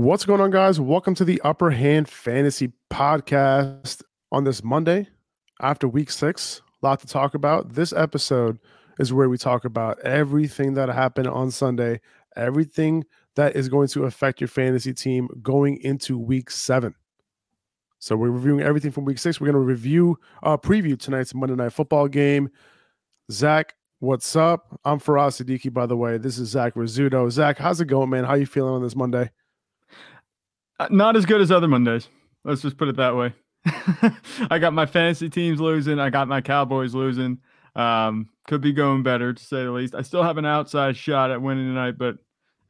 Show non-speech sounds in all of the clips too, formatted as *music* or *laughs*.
What's going on, guys? Welcome to the Upper Hand Fantasy Podcast on this Monday after week six. A lot to talk about. This episode is where we talk about everything that happened on Sunday, everything that is going to affect your fantasy team going into week seven. So we're reviewing everything from week six. We're going to review, uh, preview tonight's Monday Night Football game. Zach, what's up? I'm Faraz by the way. This is Zach Rizzuto. Zach, how's it going, man? How you feeling on this Monday? Uh, not as good as other Mondays. Let's just put it that way. *laughs* I got my fantasy teams losing. I got my Cowboys losing. Um, could be going better to say the least. I still have an outside shot at winning tonight, but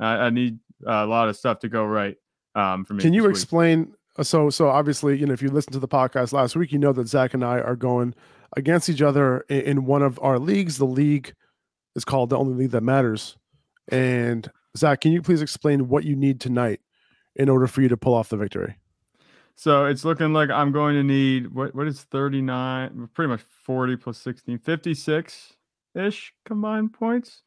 I, I need a lot of stuff to go right. Um, for me. Can you week. explain? uh, So, so obviously, you know, if you listened to the podcast last week, you know that Zach and I are going against each other in, in one of our leagues. The league is called the only league that matters. And Zach, can you please explain what you need tonight in order for you to pull off the victory? So it's looking like I'm going to need what what is 39, pretty much 40 plus 16, 56 ish combined points.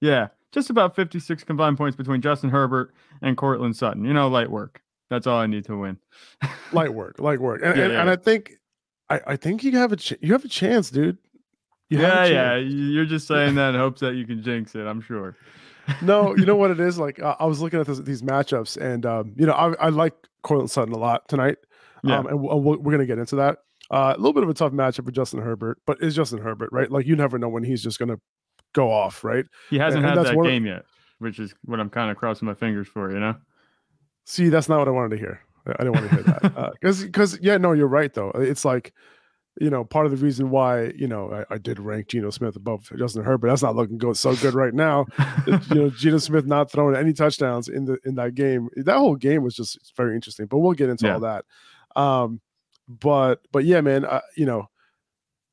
Yeah, just about 56 combined points between Justin Herbert and Courtland Sutton. You know, light work. That's all I need to win. *laughs* Light work, light work, and, Yeah, and, yeah. and I think, I, I think you have a ch- you have a chance, dude. You yeah, yeah. You're just saying that in hopes that you can jinx it. I'm sure. No, you know what *laughs* it is. Like uh, I was looking at this, these matchups, and um, you know, I, I like Courtland Sutton a lot tonight. Yeah. Um, and we'll, we're going to get into that. Uh, a little bit of a tough matchup for Justin Herbert, but it's Justin Herbert right? Like you never know when he's just going to go off, right? He hasn't and had that's that one of- game yet, which is what I'm kind of crossing my fingers for. You know. See, that's not what I wanted to hear. I didn't want to hear that *laughs* because because yeah, no, you're right though. It's like you know part of the reason why you know I, I did rank Geno Smith above Justin Herbert. That's not looking good so good right now. you know, *laughs* Geno Smith not throwing any touchdowns in the in that game. That whole game was just very interesting. But we'll get into all that. Um, but but yeah, man, uh, you know,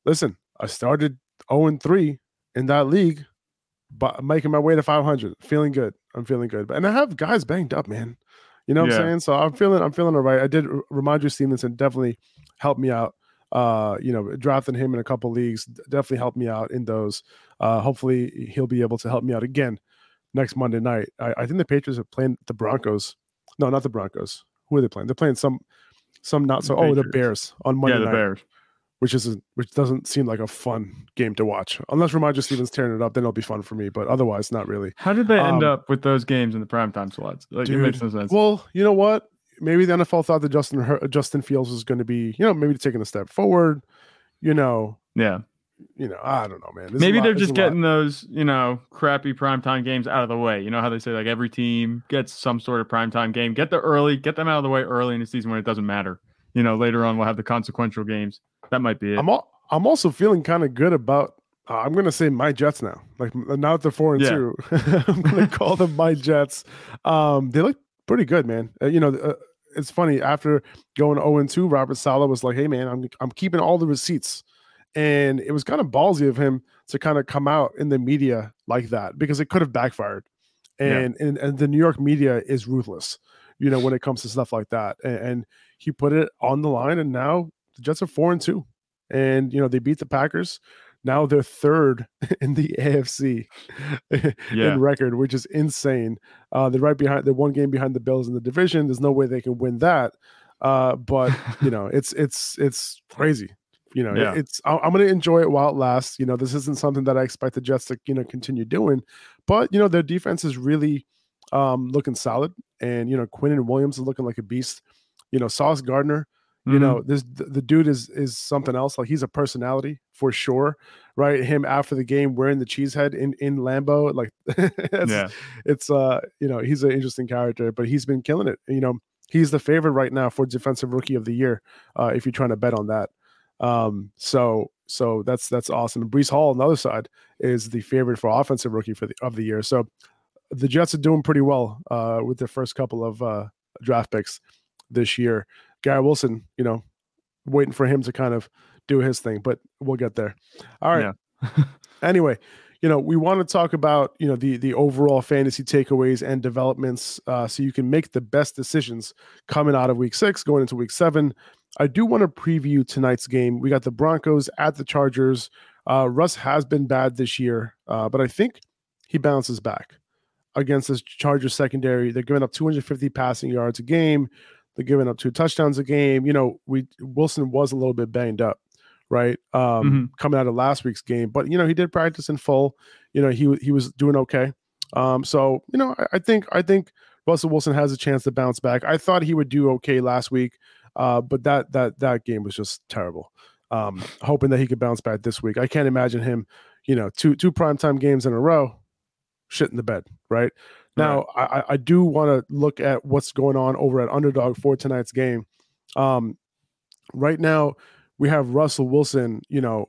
listen, I started 0 and 3 in that league, but making my way to 500. Feeling good. I'm feeling good. And I have guys banged up, man. You know what Yeah. I'm saying? So I'm feeling I'm feeling all right. I did Rhamondre Stevenson definitely helped me out. Uh, you know, drafting him in a couple leagues definitely helped me out in those. Uh, hopefully he'll be able to help me out again next Monday night. I, I think the Patriots are playing the Broncos. No, not the Broncos. Who are they playing? They're playing some some not so. The Oh, the Bears on Monday yeah, the night Bears. which isn't which doesn't seem like a fun game to watch unless Rhamondre Stevens tearing it up then it'll be fun for me but otherwise not really How did they end Um, up with those games in the primetime slots? Like it makes no sense. well you know what maybe the NFL thought that Justin Justin Fields was going to be you know maybe taking a step forward you know yeah. you know I don't know man Maybe lot- they're just a lot. getting those, you know, crappy primetime games out of the way. You know how they say like every team gets some sort of primetime game. Get the early, get them out of the way early in the season when it doesn't matter. You know, later on we'll have the consequential games. That might be it. I'm al- I'm also feeling kind of good about uh, I'm going to say my Jets now like now that they're 4 and Yeah. 2 *laughs* I'm going to call them my Jets um they look pretty good man uh, you know uh, it's funny after going 0 and 2 Robert Saleh was like hey man I'm I'm keeping all the receipts and it was kind of ballsy of him to kind of come out in the media like that because it could have backfired Yeah. and, and and the New York media is ruthless you know when it comes to stuff like that and, and he put it on the line, and now the Jets are four and two, and you know they beat the Packers. Now they're third *laughs* in the AFC *laughs* Yeah. in record, which is insane. Uh, they're right behind. They're one game behind the Bills in the division. There's no way they can win that. Uh, but you *laughs* know, it's it's it's crazy. You know, Yeah. it's I'm going to enjoy it while it lasts. You know, this isn't something that I expect the Jets to you know continue doing, but you know their defense is really um, looking solid, and you know Quinnen Williams is looking like a beast. You know, Sauce Gardner, you Mhm. know this the, the dude is is something else. Like he's a personality for sure, right? Him after the game wearing the cheese head in in Lambeau, like *laughs* it's, Yeah. it's uh you know he's an interesting character, but he's been killing it. You know, he's the favorite right now for defensive rookie of the year. Uh, if you're trying to bet on that, um, so so that's that's awesome. And Breece Hall on the other side is the favorite for offensive rookie for the of the year. So the Jets are doing pretty well uh, with their first couple of uh, draft picks this year. Garrett Wilson, you know, waiting for him to kind of do his thing, but we'll get there. All right. *laughs* anyway, you know, we want to talk about you know the the overall fantasy takeaways and developments, uh, so you can make the best decisions coming out of Week Six, going into Week Seven. I do want to preview tonight's game. We got the Broncos at the Chargers. Uh, Russ has been bad this year, uh, but I think he bounces back against this Chargers secondary. They're giving up 250 passing yards a game. They're giving up two touchdowns a game. You know, we Wilson was a little bit banged up, right? Um, coming out of last week's game, but you know he did practice in full. You know he he was doing okay. Um, so you know I, I think I think Russell Wilson has a chance to bounce back. I thought he would do okay last week, uh, but that that that game was just terrible. Um, hoping that he could bounce back this week. I can't imagine him, you know, two two primetime games in a row, shit in the bed, right? Now, I, I- I do want to look at what's going on over at Underdog for tonight's game. Um, right now, we have Russell Wilson, you know,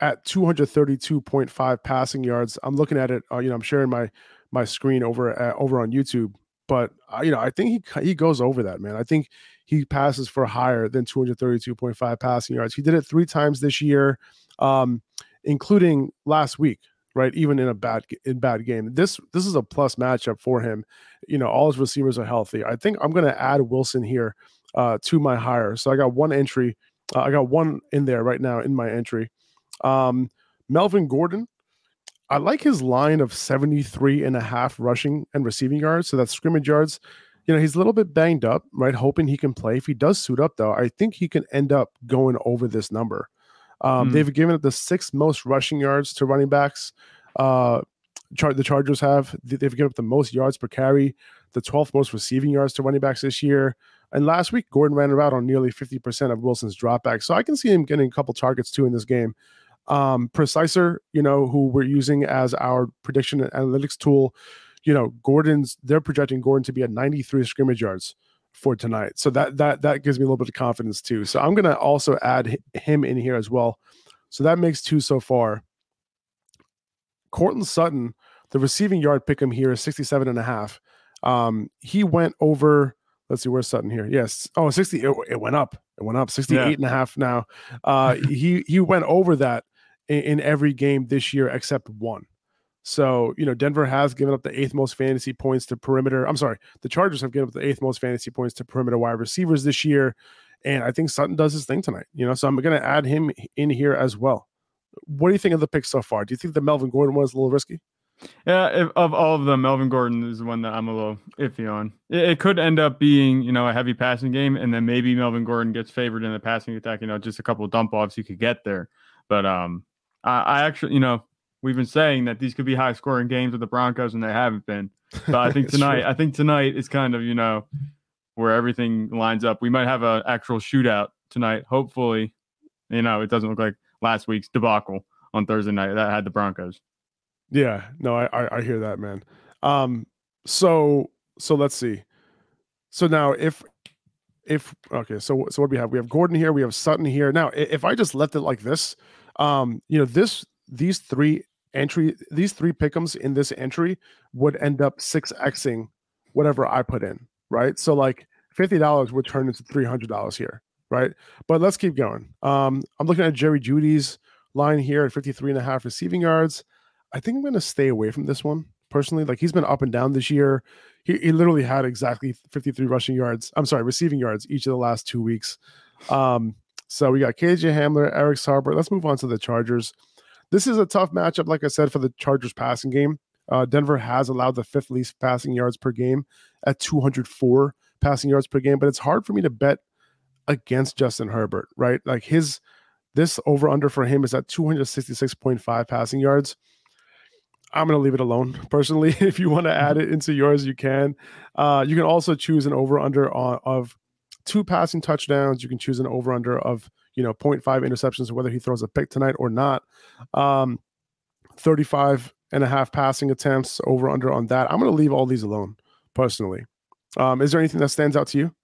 at 232.5 passing yards. I'm looking at it, uh, you know, I'm sharing my my screen over at, over on YouTube, but uh, you know, I think he he goes over that, man. I think he passes for higher than 232.5 passing yards. He did it three times this year, um, including last week, right? Even in a bad in bad game. This this is a plus matchup for him. You know, all his receivers are healthy. I think I'm going to add Wilson here uh, to my hire. So I got one entry. Uh, I got one in there right now in my entry. Um, Melvin Gordon. I like his line of 73 and a half rushing and receiving yards. So that's scrimmage yards. You know, he's a little bit banged up, right? Hoping he can play. If he does suit up, though, I think he can end up going over this number. Um, Hmm. They've given up the sixth most rushing yards to running backs. Uh, char- the Chargers have. They- They've given up the most yards per carry, the 12th most receiving yards to running backs this year. And last week, Gordon ran around on nearly 50% of Wilson's dropbacks. So I can see him getting a couple targets too in this game. Um, Preciser, you know, who we're using as our prediction analytics tool, you know, Gordon's they're projecting Gordon to be at 93 scrimmage yards for tonight. So that that that gives me a little bit of confidence too. So I'm gonna also add him in here as well. So that makes two so far. Courtland Sutton, the receiving yard pick him here is 67 and a half. Um, he went over, let's see, where's Sutton here? Yes. Oh, 60, it, it went up. It went up 68 and a half now. Uh, he he went over that in, in every game this year except one. So, you know, Denver has given up the eighth most fantasy points to perimeter. I'm sorry, the Chargers have given up the eighth most fantasy points to perimeter wide receivers this year. And I think Sutton does his thing tonight, you know, so I'm going to add him in here as well. What do you think of the pick so far? Do you think the Melvin Gordon one is a little risky? Yeah, if, of all of them, Melvin Gordon is the one that I'm a little iffy on. It, it could end up being, you know, a heavy passing game, and then maybe Melvin Gordon gets favored in the passing attack. You know, just a couple of dump offs you could get there. But um, I, I actually, you know, we've been saying that these could be high scoring games with the Broncos, and they haven't been. But I *laughs* think tonight, I think tonight is kind of, you know, where everything lines up. We might have an actual shootout tonight. Hopefully, you know, it doesn't look like last week's debacle on Thursday night that had the Broncos. Yeah, no, I, I I hear that, man. Um, so so let's see. So now if if okay, so so what do we have? We have Gordon here, we have Sutton here. Now, if I just left it like this, um, you know, this these three entry these three pickums in this entry would end up six xing whatever I put in, right? So like fifty dollars would turn into three hundred dollars here, right? But let's keep going. Um, I'm looking at Jerry Jeudy's line here at 53 and a half receiving yards. I think I'm going to stay away from this one personally. Like he's been up and down this year. He, he literally had exactly 53 rushing yards. I'm sorry, receiving yards each of the last two weeks. Um, so we got KJ Hamler, Eric Saubert. Let's move on to the Chargers. This is a tough matchup, like I said, for the Chargers passing game. Uh, Denver has allowed the fifth least passing yards per game at 204 passing yards per game, but it's hard for me to bet against Justin Herbert, right? Like his this over under for him is at 266.5 passing yards. I'm going to leave it alone personally. *laughs* if you want to add it into yours, you can. Uh, you can also choose an over under of two passing touchdowns. You can choose an over under of you know 0.5 interceptions, whether he throws a pick tonight or not. Um, 35 and a half passing attempts over under on that. I'm going to leave all these alone personally. Um, is there anything that stands out to you?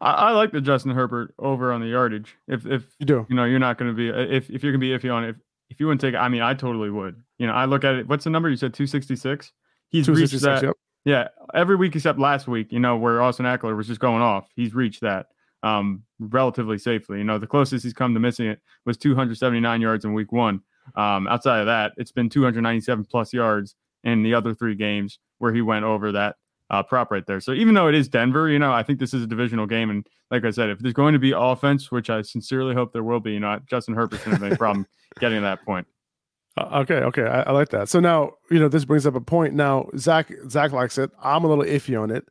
I, I, like the Justin Herbert over on the yardage. If if you do, you know, you're not going to be if if you're going to be iffy on it. If, if you wouldn't take I mean, I totally would. You know, I look at it. What's the number you said? Two sixty six. He's reached that. Yep. Yeah, every week except last week. You know, where Austin Ekeler was just going off. He's reached that um, relatively safely. You know, the closest he's come to missing it was 279 yards in week one. Um, outside of that, it's been 297 plus yards in the other three games where he went over that uh, prop right there. So even though it is Denver, you know, I think this is a divisional game. And like I said, if there's going to be offense, which I sincerely hope there will be, you know, Justin Herbert's going to have any problem *laughs* getting to that point. Uh, okay, okay, I, I, like that. So now, you know, this brings up a point. Now, Zach, Zach likes it. I'm a little iffy on it.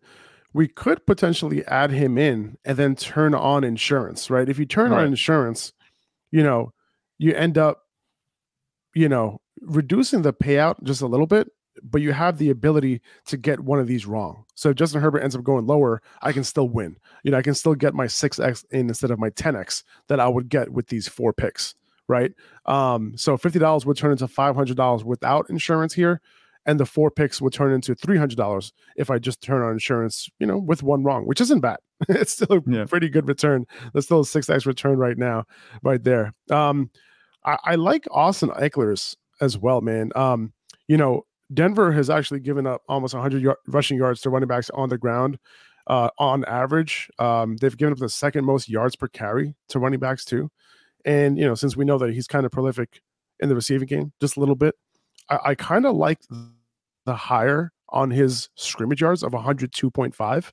We could potentially add him in and then turn on insurance, right? If you turn right. on insurance, you know, you end up, you know, reducing the payout just a little bit but you have the ability to get one of these wrong. So if Justin Herbert ends up going lower, I can still win. You know, I can still get my 6x in instead of my 10x that I would get with these four picks, right? Um, so $50 would turn into $500 without insurance here. And the four picks would turn into $300 if I just turn on insurance, you know, with one wrong, which isn't bad. *laughs* it's still a yeah. pretty good return. That's still a 6x return right now, right there. Um, I, I like Austin Ekeler's as well, man. Um, you know, Denver has actually given up almost 100 y- rushing yards to running backs on the ground uh, on average. Um, they've given up the second most yards per carry to running backs too. And you know, since we know that he's kind of prolific in the receiving game, just a little bit, I, I kind of like the higher on his scrimmage yards of 102.5.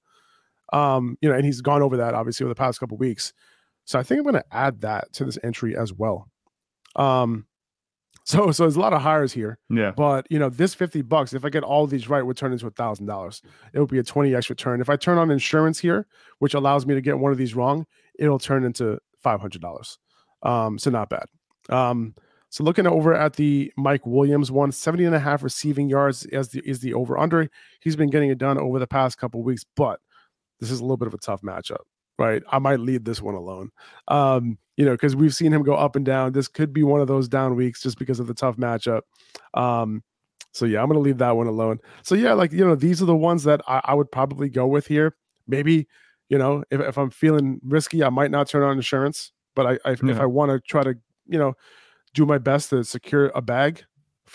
Um, you know, and he's gone over that obviously over the past couple weeks. So I think I'm going to add that to this entry as well. Um, so so there's a lot of hires here. Yeah. But you know, this 50 bucks, if I get all these right, would turn into a thousand dollars. It would be a 20x return. If I turn on insurance here, which allows me to get one of these wrong, it'll turn into five hundred dollars. Um, so not bad. Um, so looking over at the Mike Williams one, 70 and a half receiving yards as the is the over under. He's been getting it done over the past couple weeks, but this is a little bit of a tough matchup right? I might leave this one alone. Um, you know, because we've seen him go up and down. This could be one of those down weeks just because of the tough matchup. Um, so yeah, I'm gonna leave that one alone. So yeah, like you know, these are the ones that I, I would probably go with here. Maybe, you know, if, if I'm feeling risky, I might not turn on insurance. But I, I yeah. if I want to try to, you know, do my best to secure a bag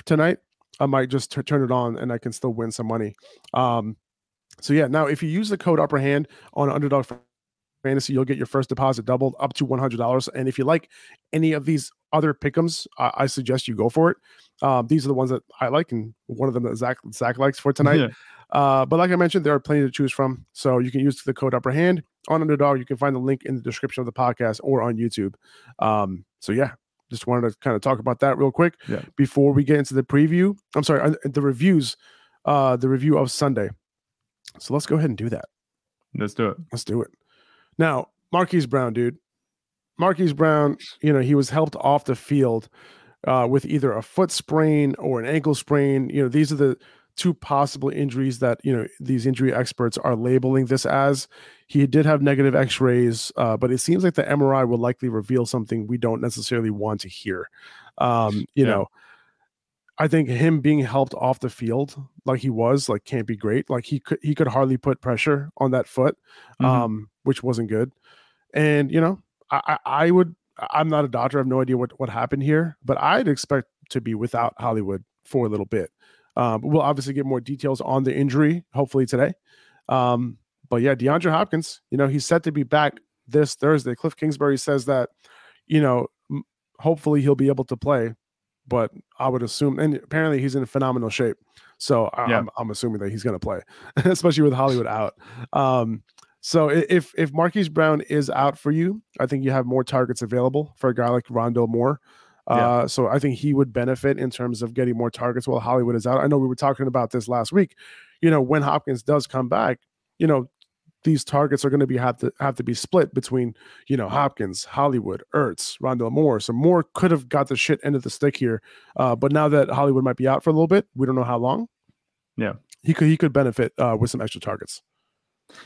tonight, I might just t- turn it on and I can still win some money. Um, so yeah, now if you use the code upper hand on underdog fantasy, you'll get your first deposit doubled up to $100. And if you like any of these other pickums, I, I suggest you go for it. Um, these are the ones that I like, and one of them that Zach Zach likes for tonight. Yeah. Uh, but like I mentioned, there are plenty to choose from. So you can use the code upper hand on underdog. You can find the link in the description of the podcast or on YouTube. Um, so yeah, just wanted to kind of talk about that real quick yeah. before we get into the preview. I'm sorry, uh, the reviews, uh, the review of Sunday. So let's go ahead and do that. Let's do it. Let's do it. Now, Marquise Brown, dude. Marquise Brown, you know, he was helped off the field uh, with either a foot sprain or an ankle sprain. You know, these are the two possible injuries that, you know, these injury experts are labeling this as. He did have negative x rays, uh, but it seems like the MRI will likely reveal something we don't necessarily want to hear. Um, you yeah. know, I think him being helped off the field like he was like can't be great. Like he could he could hardly put pressure on that foot, mm-hmm. um, which wasn't good. And you know, I, I would I'm not a doctor. I have no idea what what happened here, but I'd expect to be without Hollywood for a little bit. Um, we'll obviously get more details on the injury hopefully today. Um, but yeah, DeAndre Hopkins, you know, he's set to be back this Thursday. Cliff Kingsbury says that, you know, hopefully he'll be able to play but I would assume, and apparently he's in phenomenal shape. So I, Yeah. I'm, I'm assuming that he's going to play, *laughs* especially with Hollywood out. Um, so if if Marquise Brown is out for you, I think you have more targets available for a guy like Rondale Moore. Uh, Yeah. So I think he would benefit in terms of getting more targets while Hollywood is out. I know we were talking about this last week. You know, when Hopkins does come back, you know, these targets are going to be have to have to be split between you know Hopkins, Hollywood, Ertz, Rondale Moore. So Moore could have got the shit end of the stick here, uh, but now that Hollywood might be out for a little bit, we don't know how long. Yeah. he could he could benefit uh, with some extra targets.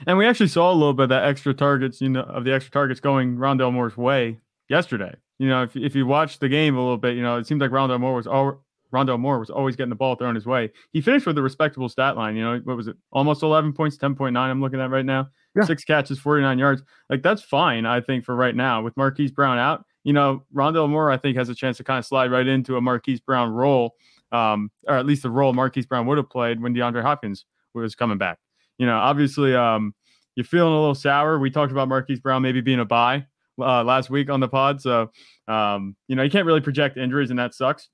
And we actually saw a little bit of that extra targets, you know, of the extra targets going Rondale Moore's way yesterday. You know, if if you watch the game a little bit, you know, it seemed like Rondale Moore was all Rondale Moore was always getting the ball thrown his way. He finished with a respectable stat line. You know, what was it? Almost 11 points, 10.9. I'm looking at right now. Yeah. Six catches, 49 yards. Like that's fine, I think, for right now. With Marquise Brown out, you know, Rondale Moore, I think, has a chance to kind of slide right into a Marquise Brown role, um, or at least the role Marquise Brown would have played when DeAndre Hopkins was coming back. You know, obviously, um, you're feeling a little sour. We talked about Marquise Brown maybe being a buy uh, last week on the pod, so um, you know you can't really project injuries, and that sucks.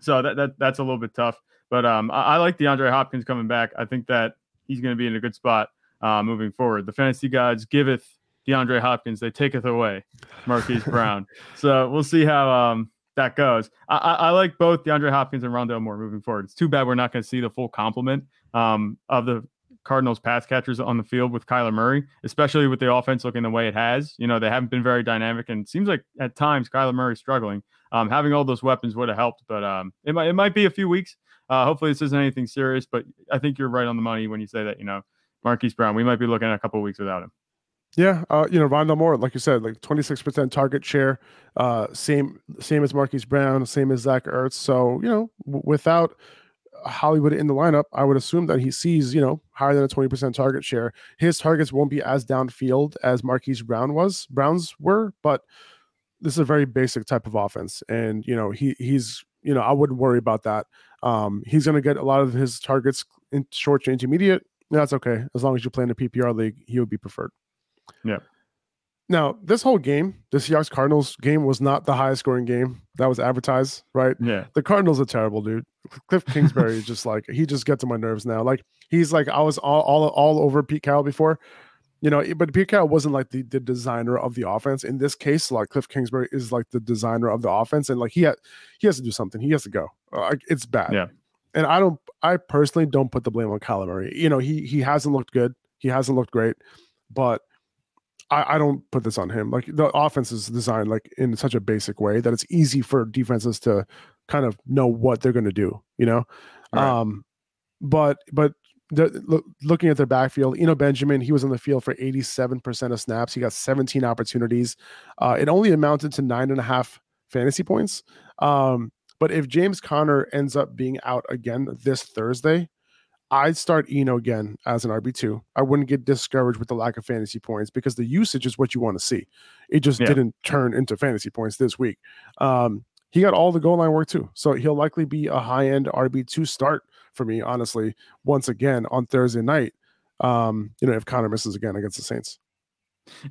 So that, that that's a little bit tough. But um, I, I like DeAndre Hopkins coming back. I think that he's going to be in a good spot uh, moving forward. The fantasy gods giveth DeAndre Hopkins, they taketh away Marquise *laughs* Brown. So we'll see how um, that goes. I, I, I like both DeAndre Hopkins and Rondale Moore moving forward. It's too bad we're not going to see the full complement um, of the Cardinals pass catchers on the field with Kyler Murray, especially with the offense looking the way it has. You know, they haven't been very dynamic, and seems like at times Kyler Murray's struggling. Um, having all those weapons would have helped, but um, it might it might be a few weeks. Uh, hopefully, this isn't anything serious, but I think you're right on the money when you say that. You know, Marquise Brown, we might be looking at a couple weeks without him. Yeah, uh, you know, Rondale Moore, like you said, like 26% target share, uh, same same as Marquise Brown, same as Zach Ertz. So, you know, w- without Hollywood in the lineup, I would assume that he sees, you know, higher than a 20% target share. His targets won't be as downfield as Marquise Brown was, Browns were, but this is a very basic type of offense. And, you know, he he's, you know, I wouldn't worry about that. Um, he's gonna get a lot of his targets in short to intermediate. That's okay. As long as you play in a PPR league, he would be preferred. Yeah. Now, this whole game, the Seahawks Cardinals game, was not the highest scoring game that was advertised, right? Yeah, The Cardinals are terrible, dude. Cliff Kingsbury is *laughs* just like he just gets on my nerves now. Like he's like I was all all, all over Pete Carroll before, you know. But Pete Carroll wasn't like the, the designer of the offense. In this case, like Cliff Kingsbury is like the designer of the offense, and like he had he has to do something. He has to go. Uh, like, it's bad. Yeah. And I don't. I personally don't put the blame on Kyler Murray. You know, he he hasn't looked good. He hasn't looked great, but I, I don't put this on him. Like the offense is designed like in such a basic way that it's easy for defenses to kind of know what they're going to do. You know, Right. um, but but the, look, looking at their backfield, you know Benjamin, he was on the field for eighty seven percent of snaps. He got seventeen opportunities. Uh, it only amounted to nine and a half fantasy points. Um, but if James Conner ends up being out again this Thursday, I'd start Eno again as an RB2. I wouldn't get discouraged with the lack of fantasy points because the usage is what you want to see. It just Yeah. didn't turn into fantasy points this week. Um, he got all the goal line work too. So he'll likely be a high end RB2 start for me, honestly, once again on Thursday night. Um, you know, if Conner misses again against the Saints.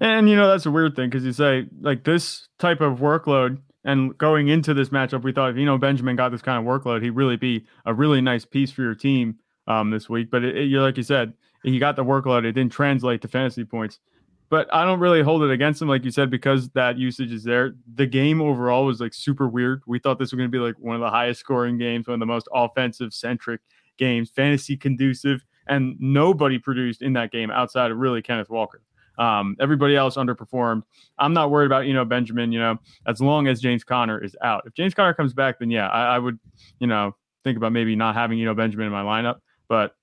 and you know that's a weird thing because you say like this type of workload, and going into this matchup, we thought if you know Benjamin got this kind of workload, he'd really be a really nice piece for your team um, this week. But it, it, you like you said, he got the workload. It didn't translate to fantasy points. But I don't really hold it against him, like you said, because that usage is there. The game overall was like super weird. We thought this was going to be like one of the highest scoring games, one of the most offensive centric games, fantasy conducive, and nobody produced in that game outside of really Kenneth Walker. Um, everybody else underperformed. I'm not worried about you know Benjamin. You know, as long as James Conner is out. If James Conner comes back, then yeah, I, I would you know think about maybe not having you know Benjamin in my lineup. But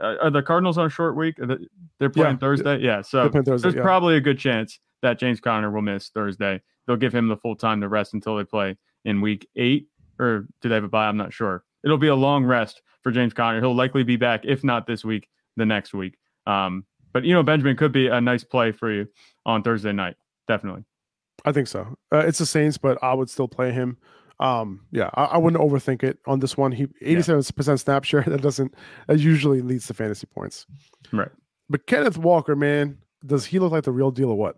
uh, are the Cardinals on a short week? They- They're playing Yeah. Thursday. Yeah, so Thursday, there's yeah. probably a good chance that James Conner will miss Thursday. They'll give him the full time to rest until they play in week eight, or do they have a bye? I'm not sure. It'll be a long rest for James Conner. He'll likely be back, if not this week, the next week. Um, but you know, Benjamin could be a nice play for you on Thursday night. Definitely. I think so. Uh, it's the Saints, but I would still play him. Um, yeah, I, I wouldn't overthink it on this one. He 87% snap share. That doesn't that usually leads to fantasy points. Right. But Kenneth Walker, man, does he look like the real deal or what?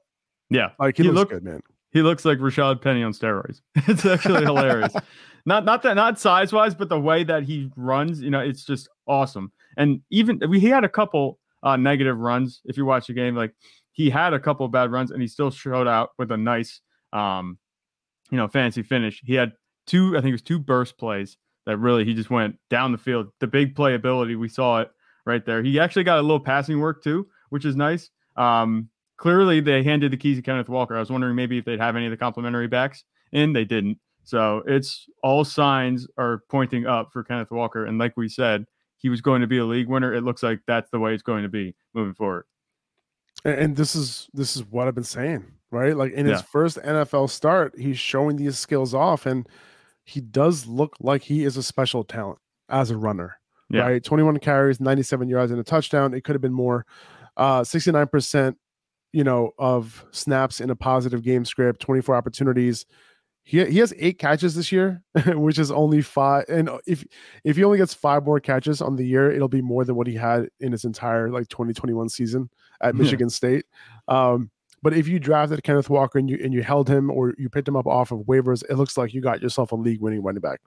Yeah. Like he, He looks looked- good, man. he looks like Rashaad Penny on steroids. *laughs* It's actually hilarious. *laughs* Not not that not size wise, but the way that he runs, you know, it's just awesome. And even we he had a couple uh, negative runs. If you watch the game, like he had a couple of bad runs, and he still showed out with a nice, um, you know, fancy finish. He had two, I think it was two burst plays that really he just went down the field. The big playability, we saw it right there. He actually got a little passing work too, which is nice. Um, clearly they handed the keys to Kenneth Walker. I was wondering maybe if they'd have any of the complimentary backs in. They didn't. So it's all signs are pointing up for Kenneth Walker. And like we said, he was going to be a league winner. It looks like that's the way it's going to be moving forward. And this is this is what I've been saying, right? Like in yeah. his first NFL start, he's showing these skills off, and he does look like he is a special talent as a runner. Yeah. Right, 21 carries, 97 yards, and a touchdown. It could have been more. Uh, 69%, you know, of snaps in a positive game script, 24 opportunities, he he has eight catches this year, *laughs* which is only five. And if if he only gets five more catches on the year, it'll be more than what he had in his entire like 2021 season at Michigan yeah. State. Um, but if you drafted Kenneth Walker and you and you held him or you picked him up off of waivers, it looks like you got yourself a league winning running back.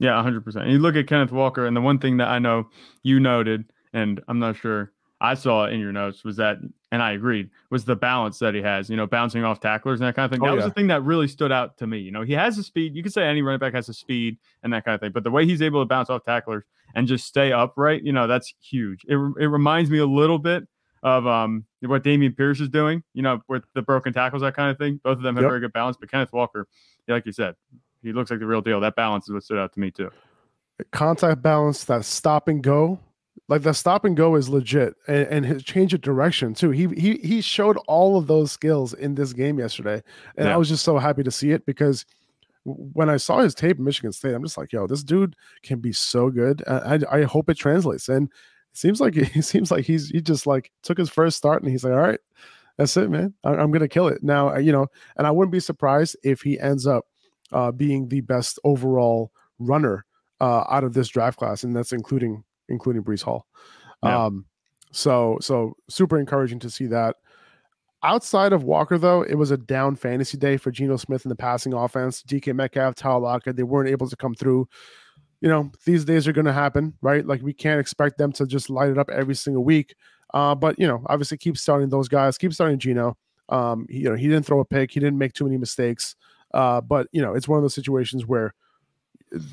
Yeah, 100%. And you look at Kenneth Walker, and the one thing that I know you noted, and I'm not sure I saw in your notes was that, and I agreed, was the balance that he has, you know, bouncing off tacklers and that kind of thing. Oh, that yeah. was the thing that really stood out to me. You know, he has the speed. You could say any running back has the speed and that kind of thing, but the way he's able to bounce off tacklers and just stay upright, you know, that's huge. It, it reminds me a little bit of um what Dameon Pierce is doing, you know, with the broken tackles, that kind of thing. Both of them have yep. very good balance, but Kenneth Walker, like you said, he looks like the real deal. That balance is what stood out to me too. Contact balance, that stop and go like the stop and go is legit, and, and his change of direction too. He he he showed all of those skills in this game yesterday, and yeah. I was just so happy to see it because when I saw his tape in Michigan State, I'm just like, yo, this dude can be so good. I I hope it translates, and it seems like *laughs* he seems like he's he just like took his first start, and he's like, all right, that's it, man. I, am gonna kill it now. You know, and I wouldn't be surprised if he ends up uh, being the best overall runner uh, out of this draft class, and that's including including Breece Hall. Yeah. Um, so so super encouraging to see that. Outside of Walker, though, it was a down fantasy day for Geno Smith in the passing offense. DK Metcalf, Tyler Lockett, they weren't able to come through. You know, these days are going to happen, right? Like we can't expect them to just light it up every single week. Uh, but you know, obviously, keep starting those guys. Keep starting Geno. Um, he, you know, he didn't throw a pick. He didn't make too many mistakes. Uh, but you know, it's one of those situations where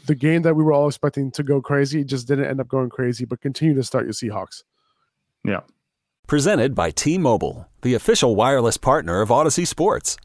the game that we were all expecting to go crazy just didn't end up going crazy, but continue to start your Seahawks. Yeah. Presented by T Mobile, the official wireless partner of Audacy Sports.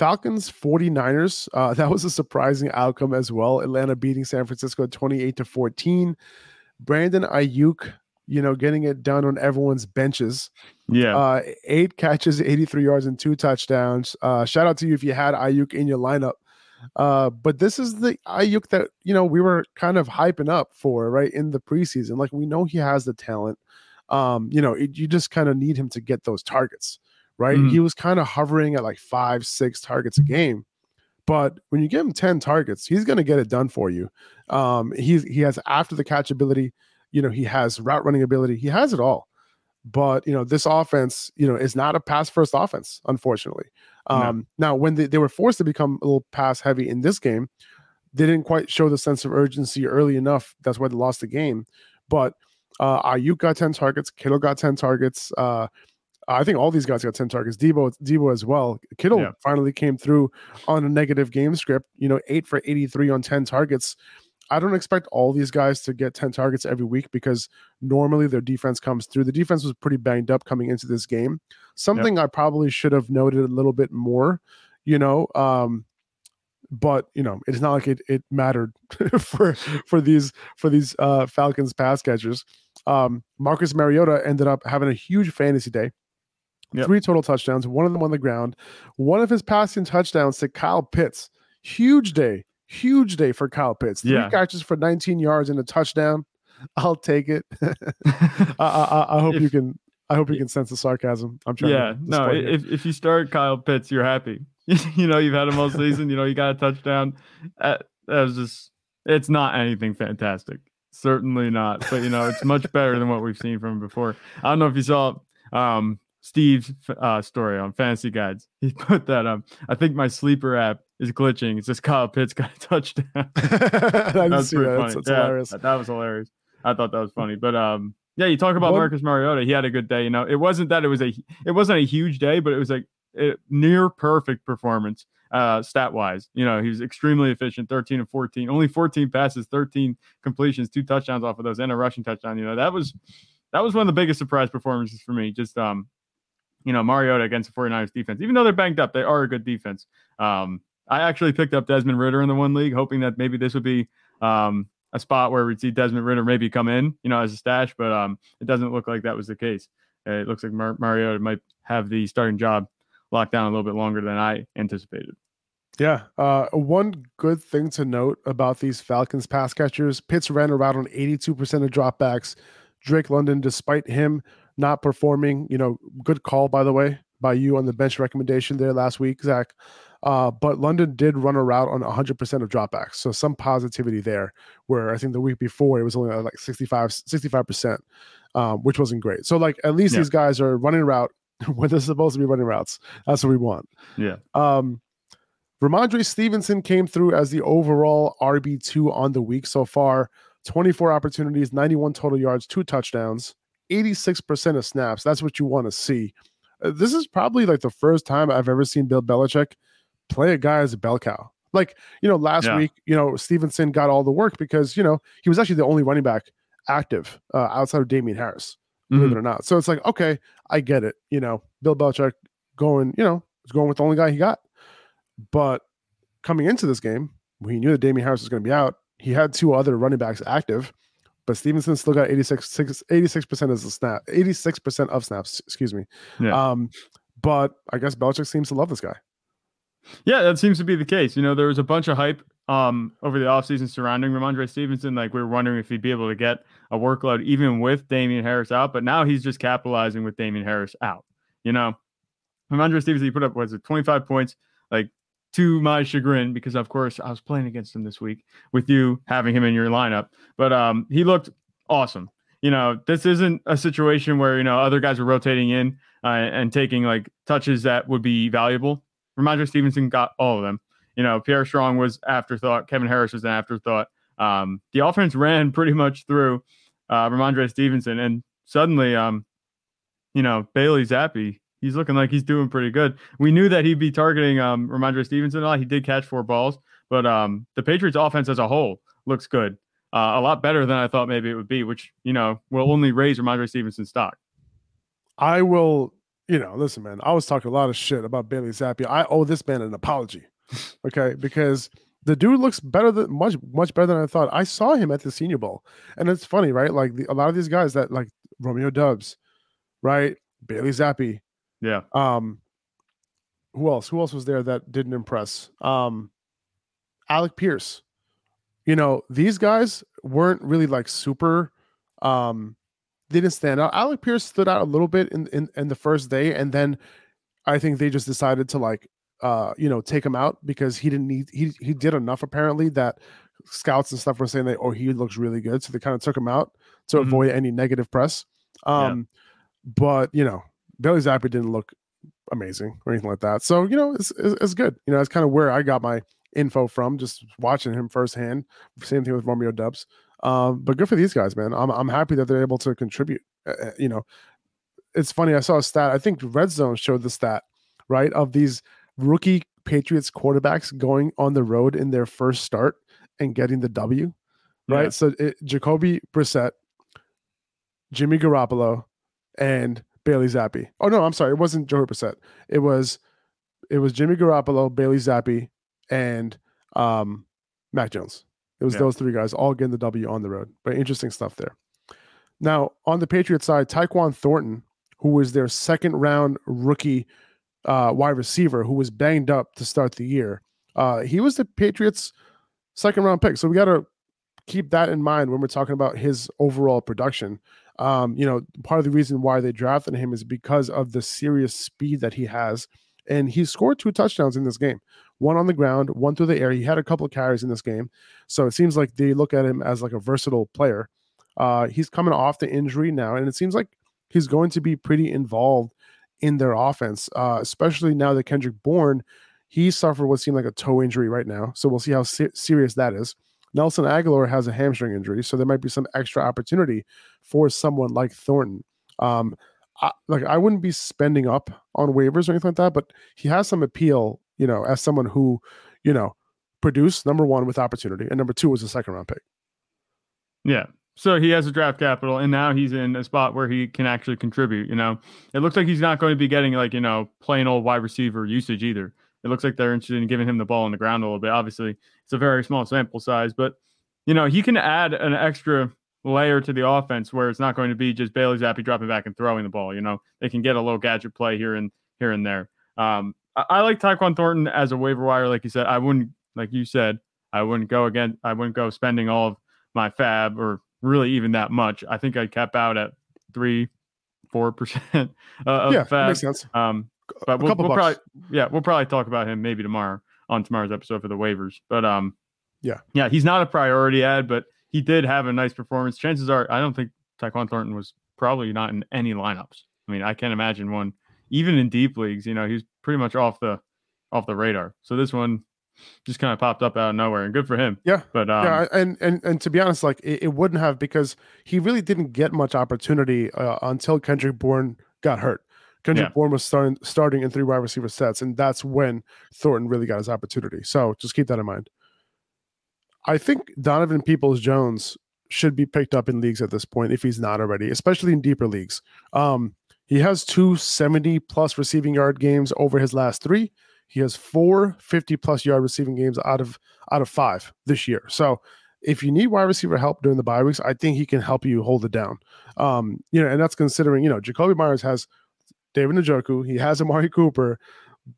Falcons 49ers, uh, *laughs* that was a surprising outcome as well. Atlanta beating San Francisco 28 to 14. Brandon Aiyuk, you know, getting it done on everyone's benches. Yeah. Uh, eight catches, 83 yards, and two touchdowns. Uh, shout out to you if you had Aiyuk in your lineup. Uh, but this is the Aiyuk that, you know, we were kind of hyping up for, right, in the preseason. Like, we know he has the talent. Um, you know, it, you just kind of need him to get those targets right? Mm-hmm. He was kind of hovering at like five, six targets a game. But when you give him 10 targets, he's going to get it done for you. Um, he's, he has after the catch ability, you know, he has route running ability, he has it all. But, you know, this offense, you know, is not a pass first offense, unfortunately. Um, no. Now, when they, they were forced to become a little pass heavy in this game, they didn't quite show the sense of urgency early enough. That's why they lost the game. But uh, Aiyuk got 10 targets, Kittle got 10 targets. Uh, I think all these guys got 10 targets. Deebo, Deebo as well. Kittle yeah. finally came through on a negative game script, you know, eight for 83 on 10 targets. I don't expect all these guys to get 10 targets every week because normally their defense comes through. The defense was pretty banged up coming into this game. Something yep. I probably should have noted a little bit more, you know, um, but you know, it's not like it it mattered *laughs* for for these for these uh, Falcons pass catchers. Um, Marcus Mariota ended up having a huge fantasy day. Yep. Three total touchdowns, one of them on the ground. One of his passing touchdowns to Kyle Pitts. Huge day, huge day for Kyle Pitts. Three Yeah. catches for 19 yards and a touchdown. *laughs* I'll take it. *laughs* I, I, I- hope you can. I hope you can sense the sarcasm. I'm trying. yeah, to no. display here. If if you start Kyle Pitts, you're happy. *laughs* you know, you've had him all season. You know, you got a touchdown. Uh, that was just. It's not anything fantastic. Certainly not. But you know, it's much better than what we've seen from him before. I don't know if you saw um Steve's uh, story on Fantasy Guides. He *laughs* put that um. I think my sleeper app is glitching. It's just Kyle Pitts got a *laughs* touchdown. *laughs* Didn't That's pretty that. funny. That's, that's Yeah, hilarious. That, that was hilarious. I thought that was funny. But um, yeah, you talk about One- Marcus Mariota. He had a good day. You know, it wasn't that it was a it wasn't a huge day, but it was like a near perfect performance uh stat wise. You know, he was extremely efficient, 13 and 14, only 14 passes, 13 completions, two touchdowns off of those, and a rushing touchdown. You know, that was that was one of the biggest surprise performances for me. Just um, you know, Mariota against the 49ers defense. Even though they're banged up, they are a good defense. Um, I actually picked up Desmond Ridder in the one league, hoping that maybe this would be um a spot where we'd see Desmond Ridder maybe come in, you know, as a stash, but um, it doesn't look like that was the case. It looks like Mar- Mariota might have the starting job locked down a little bit longer than I anticipated. Yeah. Uh, one good thing to note about these Falcons pass catchers Pitts ran around on 82% of dropbacks. Drake London, despite him not performing, you know, good call, by the way, by you on the bench recommendation there last week, Zach. Uh, but London did run a route on 100% of dropbacks. So some positivity there, where I think the week before it was only like 65, 65%, um, which wasn't great. So, like, at least Yeah. these guys are running route *laughs* when they're supposed to be running routes. That's what we want. Yeah. Um, Rhamondre Stevenson came through as the overall RB2 on the week so far. 24 opportunities, 91 total yards, two touchdowns, 86% of snaps. That's what you want to see. Uh, this is probably like the first time I've ever seen Bill Belichick play a guy as a bell cow. Like, you know, last Yeah. week, you know, Stevenson got all the work because, you know, he was actually the only running back active uh, outside of Damien Harris, believe Mhm. it or not. So it's like, okay, I get it. You know, Bill Belichick going, you know, is going with the only guy he got. But coming into this game, we knew that Damien Harris was going to be out. He had two other running backs active, but Stevenson still got 86 percent of the snap, 86% of snaps, excuse me. Yeah. Um, but I guess Belichick seems to love this guy. Yeah, that seems to be the case. You know, there was a bunch of hype um over the offseason surrounding Rhamondre Stevenson. Like we were wondering if he'd be able to get a workload even with Damien Harris out, but now he's just capitalizing with Damien Harris out. You know, Rhamondre Stevenson he put up was it 25 points, like to my chagrin, because of course I was playing against him this week with you having him in your lineup. But um he looked awesome. You know, this isn't a situation where, you know, other guys are rotating in uh, and taking like touches that would be valuable. Rhamondre Stevenson got all of them. You know, Pierre Strong was afterthought. Kevin Harris was an afterthought. Um, the offense ran *laughs* pretty much through uh, Rhamondre Stevenson, and suddenly, um, you know, Bailey Zappe, he's looking like he's doing pretty good. We knew that he'd be targeting um, Rhamondre Stevenson a lot. He did catch four balls, but um, the Patriots' offense as a whole looks good. Uh, a lot better than I thought maybe it would be, which you know will only raise Rhamondre Stevenson's stock. I will, you know, listen, man. I was talking a lot of shit about Bailey Zappe. I owe this man an apology, *laughs* okay? Because the dude looks better than much, much better than I thought. I saw him at the Senior Bowl, and it's funny, right? Like the, a lot of these guys that like Romeo Doubs, right? Bailey Zappe. Yeah, Um, who else? Who else was there that didn't impress? Um, Alec Pierce. You know, these guys weren't really like super. Um, they didn't stand out. Alec Pierce stood out a little bit in in, in the first day, and then I think they just decided to like, uh, you know, take him out because he didn't need he he did enough apparently that scouts and stuff were saying that oh he looks really good, so they kind of took him out to Mhm. avoid any negative press. Yeah. Um, but you know, Bailey Zappe didn't look amazing or anything like that. So you know, it's it's, it's good. You know, it's kind of where I got my info from, just watching him firsthand. Same thing with Romeo Doubs. Um, but good for these guys, man. I'm I'm happy that they're able to contribute. Uh, you know, it's funny. I saw a stat. I think Red Zone showed the stat, right, of these rookie Patriots quarterbacks going on the road in their first start and getting the W. Right. Yeah. So it, Jacoby Brissett, Jimmy Garoppolo, and Bailey Zappe. Oh no, I'm sorry. It wasn't Joey Brissett. It was it was Jimmy Garoppolo, Bailey Zappe, and um, Mac Jones. It was Yeah. those three guys all getting the W on the road. But interesting stuff there. Now on the Patriots side, Tyquan Thornton, who was their second round rookie uh, wide receiver, who was banged up to start the year, uh, he was the Patriots' second round pick. So we got to keep that in mind when we're talking about his overall production. Um, you know, part of the reason why they drafted him is because of the serious speed that he has. And he scored two touchdowns in this game one on the ground, one through the air. He had a couple of carries in this game. So it seems like they look at him as like a versatile player. Uh, he's coming off the injury now, and it seems like he's going to be pretty involved in their offense, uh, especially now that Kendrick Bourne, he suffered what seemed like a toe injury right now. So we'll see how se- serious that is. Nelson Agholor has a hamstring injury, so there might be some extra opportunity for someone like Thornton. Um, I, like I wouldn't be spending up on waivers or anything like that, but he has some appeal, you know, as someone who, you know, produced number one with opportunity, and number two was a second round pick. Yeah. So he has a draft capital, and now he's in a spot where he can actually contribute. You know, it looks like he's not going to be getting like you know plain old wide receiver usage either. It looks like they're interested in giving him the ball on the ground a little bit. Obviously, it's a very small sample size, but you know he can add an extra layer to the offense where it's not going to be just Bailey Zappe dropping back and throwing the ball. You know, they can get a little gadget play here and here and there. Um, I, I like Tyquan Thornton as a waiver wire, like you said. I wouldn't, like you said, I wouldn't go again. I wouldn't go spending all of my fab or really even that much. I think I'd cap out at three, four percent uh, *laughs* of yeah, that fab. makes sense. Um, but we'll, we'll probably yeah we'll probably talk about him maybe tomorrow on tomorrow's episode for the waivers. But um, Yeah. yeah, he's not a priority ad, but he did have a nice performance. Chances are, I don't think Tyquan Thornton was probably not in any lineups. I mean, I can't imagine one even in deep leagues. You know, he's pretty much off the off the radar. So this one just kind of popped up out of nowhere, and good for him. Yeah. But um, yeah, and and and to be honest, like it, it wouldn't have because he really didn't get much opportunity uh, until Kendrick Bourne got hurt. Kendrick Yeah. Bourne was starting starting in three wide receiver sets, and that's when Thornton really got his opportunity. So just keep that in mind. I think Donovan Peoples Jones should be picked up in leagues at this point if he's not already, especially in deeper leagues. Um, he has two 70 plus receiving yard games over his last three. He has four 50 plus yard receiving games out of out of five this year. So if you need wide receiver help during the bye weeks, I think he can help you hold it down. Um, you know, and that's considering, you know, Jacoby Myers has David Njoku, he has Amari Cooper,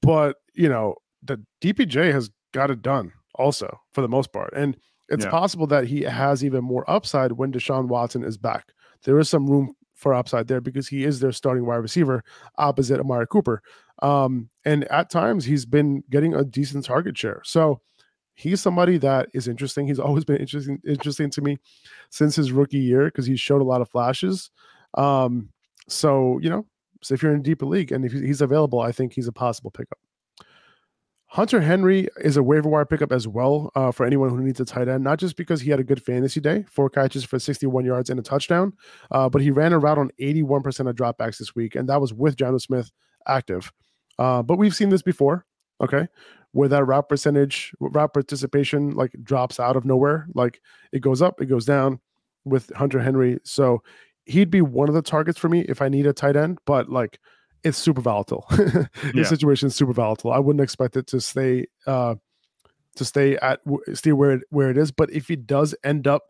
but you know, the DPJ has got it done also for the most part. And it's Yeah. possible that he has even more upside when Deshaun Watson is back. There is some room for upside there because he is their starting wide receiver opposite Amari Cooper. Um, and at times he's been getting a decent target share. So he's somebody that is interesting. He's *laughs* always been interesting, interesting to me since his rookie year because he showed a lot of flashes. Um, so you know, so if you're in a deeper league and if he's available, I think he's a possible pickup. Hunter Henry is a waiver wire pickup as well uh, for anyone who needs a tight end, not just because he had a good fantasy day, four catches for 61 yards and a touchdown, uh, but he ran a route on 81% of dropbacks this week, and that was with Jonnu Smith active. Uh, but we've seen this before, okay, where that route percentage, route participation like drops out of nowhere. Like it goes up, it goes down with Hunter Henry. So he'd be one of the targets for me if I need a tight end, but like it's super volatile. *laughs* His Yeah. situation is super volatile. I wouldn't expect it to stay uh to stay at stay where it where it is. But if he does end up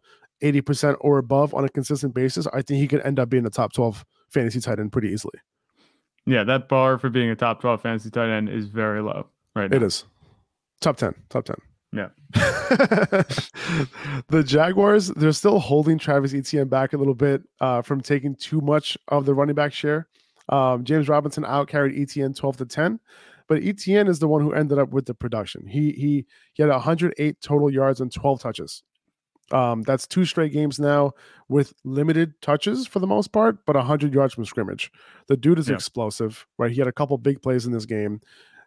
80% or above on a consistent basis, I think he could end up being a top 12 fantasy tight end pretty easily. yeah, that bar for being a top twelve fantasy tight end is very low right now. It is. Top 10. Top 10. Yeah. *laughs* the Jaguars, they're still holding Travis Etienne back a little bit uh, from taking too much of the running back share. Um, James Robinson out carried Etienne 12 to 10, but Etienne is the one who ended up with the production. He he he had 108 total yards and 12 touches. Um, that's two straight games now with limited touches for the most part, but 100 yards from scrimmage. The dude is Yeah. explosive, right? He had a couple big plays in this game.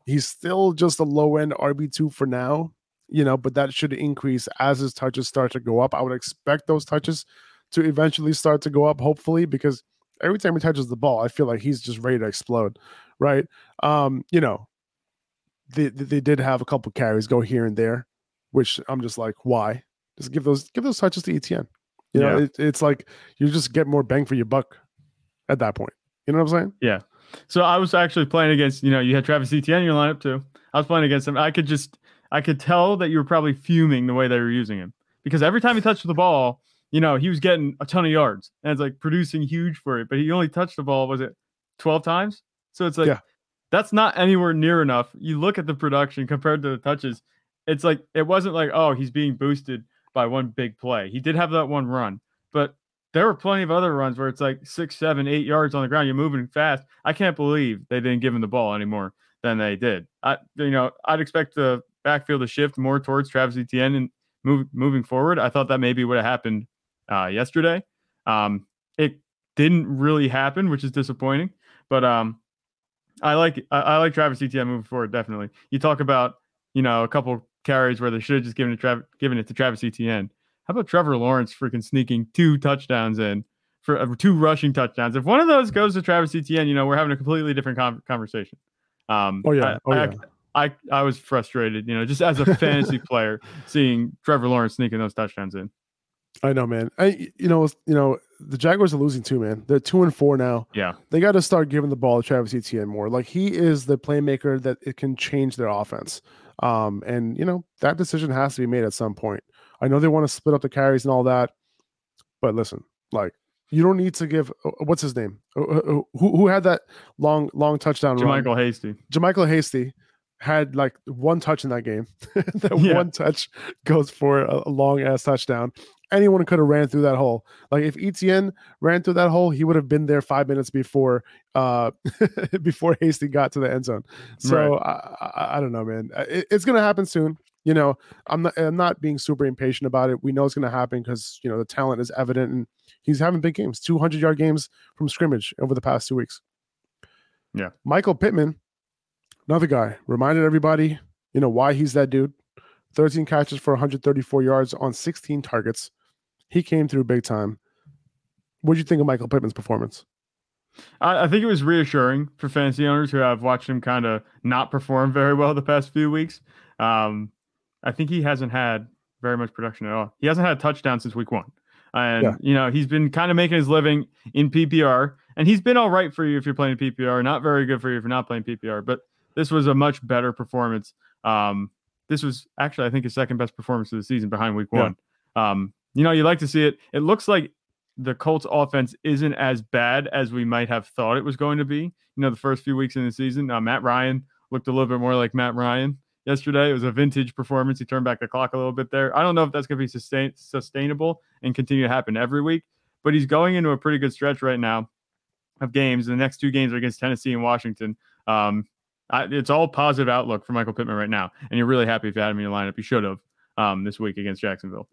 He's still just a low end RB2 for now, you know, but that should increase as his touches start to go up. I would expect those touches to eventually start to go up, hopefully, because every time he touches the ball, I feel like he's just ready to explode, right? Um, you know, they they did have a couple carries go here and there, which I'm just like, why? Just give those give those touches to Etienne. You know, Yeah. it, it's like you just get more bang for your buck at that point. You know what I'm saying? Yeah. So I was actually playing against, you know, you had Travis Etienne in your lineup too. I was playing against him. I could just, I could tell that you were probably fuming the way they were using him because every time he touched the ball, you know, he was getting a ton of yards and it's like producing huge for it. But he only touched the ball, was it 12 times? So it's like, Yeah. that's not anywhere near enough. You look at the production compared to the touches, it's like, it wasn't like, oh, he's being boosted by one big play. He did have that one run, but there were plenty of other runs where it's like six, seven, eight yards on the ground. You're moving fast. I can't believe they didn't give him the ball anymore than they did. I, you know, I'd expect the backfield to shift more towards Travis Etienne and move moving forward. I thought that maybe would have happened uh, yesterday. Um, it didn't really happen, which is disappointing. But um, I like I, I like Travis Etienne moving forward. Definitely. You talk about you know a couple carries where they should have just given it Trav- given it to Travis Etienne. How about Trevor Lawrence freaking sneaking two touchdowns in for uh, two rushing touchdowns? If one of those goes to Travis Etienne, you know we're having a completely different con- conversation. Um, Oh yeah, oh I- yeah. I, I I was frustrated, you know, just as a fantasy *laughs* player, seeing Trevor Lawrence sneaking those touchdowns in. I know, man. I you know you know the Jaguars are losing too, man. They're two and four now. Yeah. They got to start giving the ball to Travis Etienne more. Like he is the playmaker that it can change their offense. Um, and you know that decision has to be made at some point. I know they want to split up the carries and all that, but listen, like you don't need to give. uh, What's his name? Uh, uh, uh, Who who had that long long touchdown run? Hasty. JaMycal Hasty had like one touch in that game. *laughs* that Yeah. one touch goes for a, long ass touchdown. Anyone could have ran through that hole. Like if Etienne ran through that hole, he would have been there five minutes before uh *laughs* before Hasty got to the end zone. So I, I, I don't know, man. Uh, It, it's gonna happen soon. You know, I'm not I'm not being super impatient about it. We know it's gonna happen because you know the talent is evident and he's having big games, 200 yard games from scrimmage over the past two weeks. Yeah. Michael Pittman, another guy, reminded everybody, you know, why he's that dude. 13 catches for 134 yards on 16 targets. He came through big time. What do you think of Michael Pittman's performance? I, I think it was reassuring for fantasy owners who have watched him kind of not perform very well the past few weeks. Um, I think he hasn't had very much production at all. He hasn't had a touchdown since week one. And, Yeah. you know, he's been kind of making his living in PPR, and he's been all right for you if you're playing PPR, not very good for you if you're not playing PPR. But this was a much better performance. Um, this was actually, I think, his second best performance of the season behind week Yeah. one. Um, you know, you like to see it. It looks like the Colts offense isn't as bad as we might have thought it was going to be. You know, the first few weeks in the season, uh, Matt Ryan looked a little bit more like Matt Ryan yesterday. It was a vintage performance. He turned back the clock a little bit there. I don't know if that's going to be sustain- sustainable and continue to happen every week, but he's going into a pretty good stretch right now of games. The next two games are against Tennessee and Washington. Um, I, it's all positive outlook for Michael Pittman right now, and you're really happy if you had him in your lineup. You should have um, this week against Jacksonville.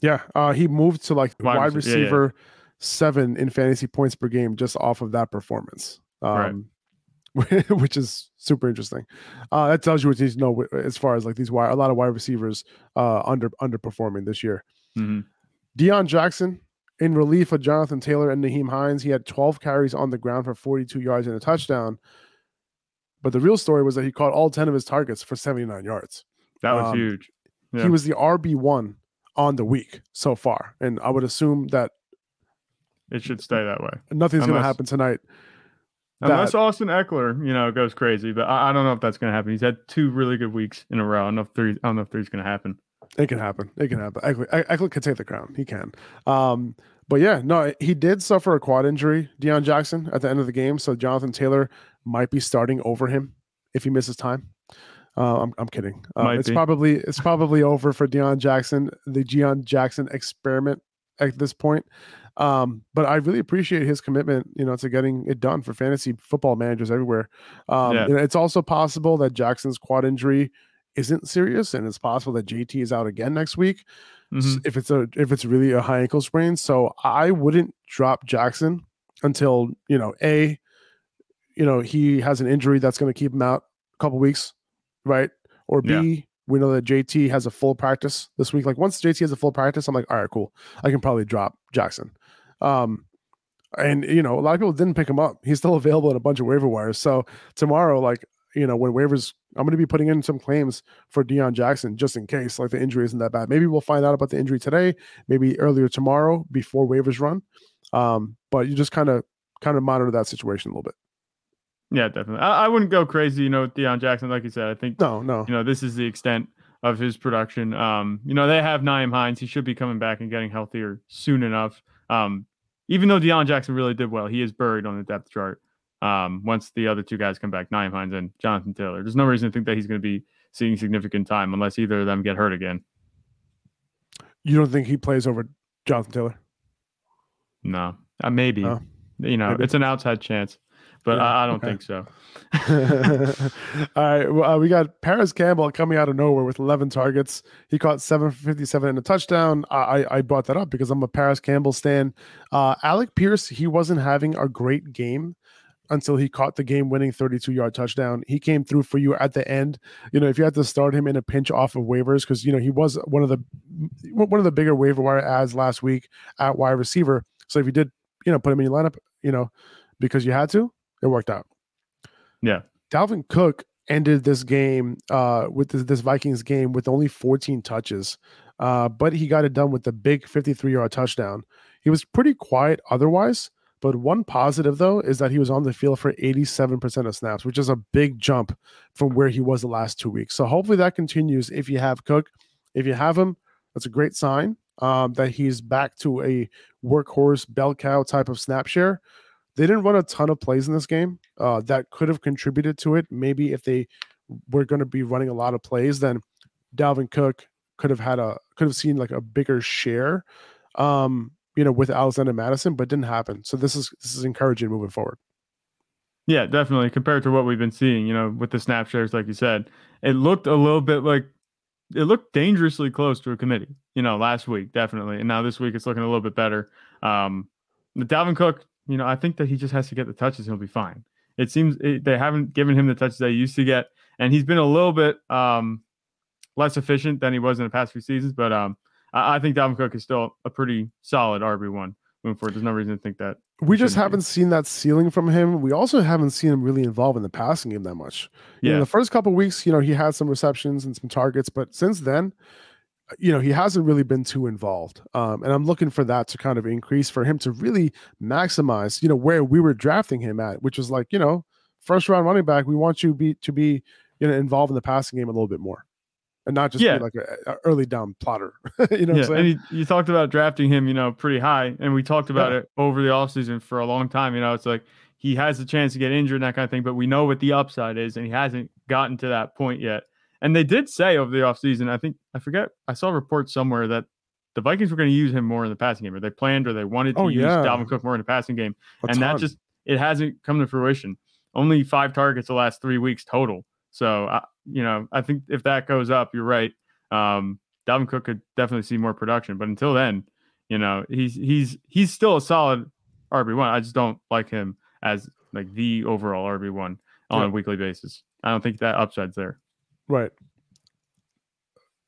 Yeah, uh, he moved to like Wide wide, rece- yeah, yeah. receiver seven in fantasy points per game just off of that performance. Right. Um, *laughs* which is super interesting. Uh, that tells you what you need to know as far as like these wide, a lot of wide receivers uh, under underperforming this year. Mhm. Deon Jackson in relief of Jonathan Taylor and Nyheim Hines. He had 12 carries on the ground for 42 yards and a touchdown. But the real story was that he caught all 10 of his targets for 79 yards. That was Um, huge. Yeah. He was the RB1 on the week so far. And I would assume that It should stay that way. nothing's going to happen tonight. Unless that- Austin Ekeler, you know, goes crazy, but I, I don't know if that's going to happen. He's had two really good weeks in a row. I don't know if three. I don't know if three's going to happen. It can happen. It can happen. Ekeler, Eck- Ekeler can take the crown. He can. Um, but yeah, no, he did suffer a quad injury, Deon Jackson, at the end of the game. So Jonathan Taylor might be starting over him if he misses time. Uh, I'm, I'm kidding. Uh, it's be. probably it's probably over for Deon Jackson, the Deon Jackson experiment at this point. Um, but I really appreciate his commitment, you know, to getting it done for fantasy football managers everywhere. Um, Yeah. it's also possible that Jackson's quad injury isn't serious, and it's possible that JT is out again next week Mhm. if it's a if it's really a high ankle sprain. So I wouldn't drop Jackson until you know a you know he has an injury that's going to keep him out a couple weeks, right? Or B Yeah. we know that JT has a full practice this week. Like once JT has a full practice, I'm like, all right, cool. I can probably drop Jackson. Um, and you know, a lot of people didn't pick him up. He's still *laughs* available in a bunch of waiver wires. So tomorrow, like you know, when waivers, I'm going to be putting in some claims for Deon Jackson just in case, like the injury isn't that bad. Maybe we'll find out about the injury today, maybe earlier tomorrow before waivers run. Um, but you just kind of kind of monitor that situation a little bit. Yeah, definitely. I, I wouldn't go crazy, you know, with Deon Jackson. Like you said, I think No, no, you know this is the extent of his production. Um, you know, they have Nyheim Hines. He should be coming back and getting healthier soon enough. Um, even though Deon Jackson really did well, he is buried on the depth chart. Um, once the other two guys come back, Nyheim Hines and Jonathan Taylor, there's no reason to think that he's going to be seeing significant time unless either of them get hurt again. You don't think he plays over Jonathan Taylor? No, uh, maybe. No? You know, Maybe. it's an outside chance, but Yeah, I, I don't okay. think so. *laughs* All right. Well, uh, we got Parris Campbell coming out of nowhere with 11 targets. He caught 757 and a touchdown. I, I I brought that up because I'm a Parris Campbell stan. Uh, Alec Pierce, he wasn't having a great game until he caught the game winning 32 yard touchdown. He came through for you at the end. You know, if you had to start him in a pinch off of waivers, because you know he was one of the one of the bigger waiver wire ads last week at wide receiver. So if you did, you know, put him in your lineup, you know, because you had to, it worked out. Yeah. Dalvin Cook ended this game uh, with this, this Vikings game with only 14 touches, uh, but he got it done with the big 53 yard touchdown. He was pretty quiet otherwise, but one positive though is that he was on the field for 87% of snaps, which is a big jump from where he was the last two weeks. So hopefully that continues if you have Cook. If you have him, that's a great sign um, that he's back to a workhorse bell cow type of snap share. They didn't run a ton of plays in this game uh, that could have contributed to it. Maybe if they were going to be running a lot of plays, then Dalvin Cook could have had a could have seen like a bigger share, um, you know, with Alexander Mattison, but didn't happen. So this is this is encouraging moving forward. Yeah, definitely. Compared to what we've been seeing, you know, with the snap shares, like you said, it looked a little bit like it looked dangerously close to a committee, you know, last week, definitely. And now this week it's looking a little bit better. Um, the Dalvin Cook, you know, I think that he just has to get the touches, he'll be fine. It seems it, they haven't given him the touches they used to get, and he's been a little bit um, less efficient than he was in the past few seasons. But um, I, I think Dalvin Cook is still a pretty solid RB one moving forward. There's no reason to think that We just shouldn't be. haven't seen that ceiling from him. We also haven't seen him really involved in the passing game that much. Yeah. the first couple weeks, you know, he had some receptions and some targets, but since then, you know, he hasn't really been too involved. Um, and I'm looking for that to kind of increase for him to really maximize, you know, where we were drafting him at, which was like, you know, first round running back. We want you be to be, you know, involved in the passing game a little bit more, and not just Yeah. be like a, a early down plotter. *laughs* you know, what I'm yeah, saying? and you, you talked about drafting him, you know, pretty high, and we talked about Yeah. it over the offseason for a long time. You know, it's like he has a chance to get injured and that kind of thing, but we know what the upside is, and he hasn't gotten to that point yet. And they did say over the offseason, I think I forget, I saw a report somewhere that the Vikings were going to use him more in the passing game, or they planned or they wanted to Oh, use yeah. Dalvin Cook more in the passing game, A and that just it hasn't come to fruition. Only five targets the last three weeks total. So, I you know, I think if that goes up, you're right. Um, Dalvin Cook could definitely see more production, but until then, you know, he's he's he's still a solid RB one. I just don't like him as like the overall RB one on Yeah. a weekly basis. I don't think that upside's there. Right.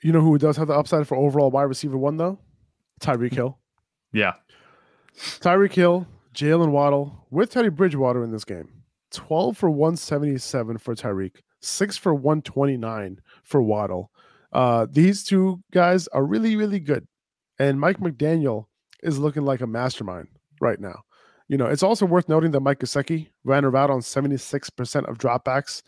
You know who does have the upside for overall wide receiver one though? Tyreek Hill. Yeah, Tyreek Hill, Jaylen Waddle with Teddy Bridgewater in this game. 12 for 177 for Tyreek, 6 for 129 for Waddle. Uh, these two guys are really, really good. And Mike McDaniel is looking like a mastermind right now. You know, it's also worth noting that Mike Gesicki ran around on 76% of dropbacks.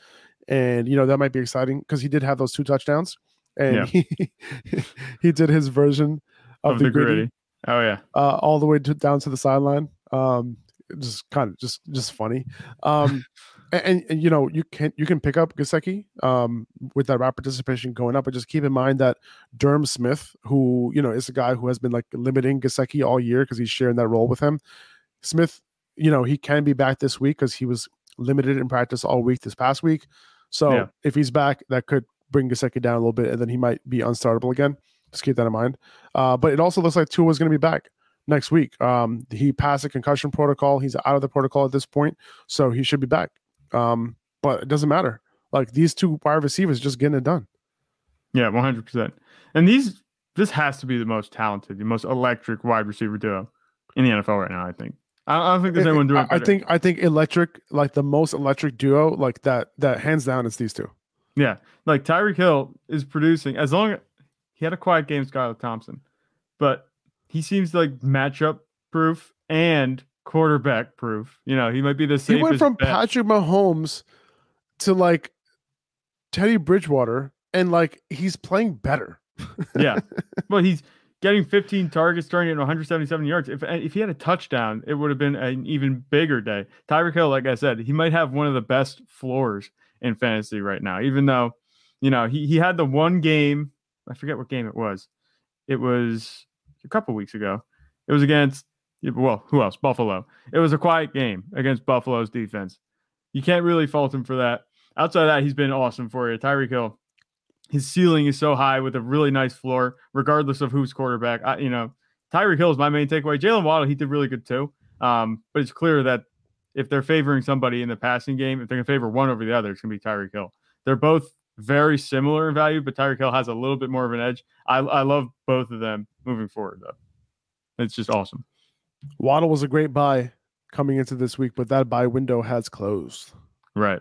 And, you know, that might be exciting because he did have those two touchdowns. And Yeah. he, *laughs* he did his version of, of, the, the gritty gritty. Oh yeah, uh, all the way to, down to the sideline. Um, just kind of just just funny. Um, *laughs* and, and, and, you know you can you can pick up Gesicki um, with that rap participation going up, but just keep in mind that Durham Smythe, who you know is a guy who has been like limiting Gesicki all year because he's sharing that role with him. Smythe, you know he can be back this week because he was limited in practice all week this past week. So Yeah. if he's back, that could bring Gesicki down a little bit, and then he might be unstartable again. Just keep that in mind. Uh, but it also looks like Tua is going to be back next week. Um, he passed a concussion protocol. He's out of the protocol at this point, so he should be back. Um, but it doesn't matter. Like these two wide receivers just getting it done. yeah, one hundred percent. And these this has to be the most talented, the most electric wide receiver duo in the NFL right now. I think. I don't think there's It- anyone doing. I, it I think I think electric, like the most electric duo, like that. That hands down is these two. Yeah, like Tyreek Hill is producing as long he had a quiet game, Skylar Thompson, but he seems like matchup proof and quarterback proof. You know, he might be the safest. He went from bet. Patrick Mahomes to like Teddy Bridgewater and like he's playing better. yeah. *laughs* but he's getting 15 targets, throwing it 177 yards. If if he had a touchdown, it would have been an even bigger day. Tyreek Hill, like I said, he might have one of the best floors in fantasy right now, even though, you know, he, he had the one game, I forget what game it was. It was a couple weeks ago. It was against, well, who else? Buffalo. It was a quiet game against Buffalo's defense. You can't really fault him for that. Outside of that, he's been awesome for you. Tyreek Hill, his ceiling is so high with a really nice floor, regardless of who's quarterback. I, you know, Tyreek Hill is my main takeaway. Jaylen Waddle, he did really good too. Um, but it's clear that if they're favoring somebody in the passing game, if they're going to favor one over the other, it's going to be Tyreek Hill. They're both very similar in value, but Tyreek Hill has a little bit more of an edge. I, I love both of them moving forward, though. It's just awesome. Waddle was a great buy coming into this week, but that buy window has closed. Right.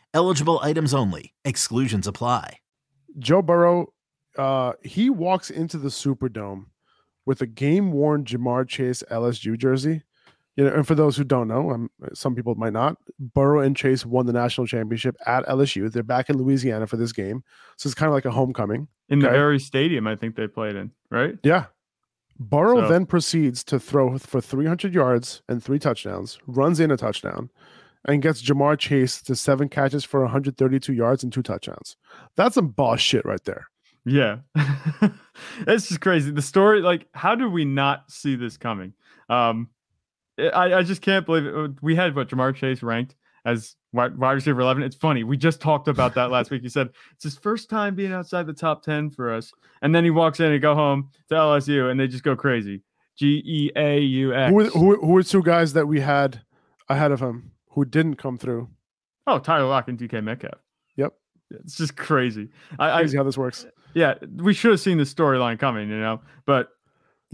Eligible items only. Exclusions apply. Joe Burrow, uh, he walks into the Superdome with a game worn Ja'Marr Chase LSU jersey. You know, and for those who don't know, um, some people might not. Burrow and Chase won the national championship at LSU. They're back in Louisiana for this game, so it's kind of like a homecoming in the okay? very stadium. I think they played in, right? Yeah, Burrow So- then proceeds to throw for 300 yards and three touchdowns, runs in a touchdown, and gets Ja'Marr Chase to seven catches for 132 yards and two touchdowns. That's some boss shit right there. Yeah. *laughs* it's just crazy. The story, like, how did we not see this coming? Um, I, I just can't believe it. We had what Ja'Marr Chase ranked as wide, wide receiver 11. It's funny. We just talked about that last week. He said it's his first time being outside the top 10 for us. And then he walks in and go home to LSU and they just go crazy. G E A U X. Who who, who were two guys that we had ahead of him who didn't come through? Oh, Tyler Lockett and DK Metcalf. Yep. It's just crazy. I, I how this works. yeah, we should have seen the storyline coming, you know. But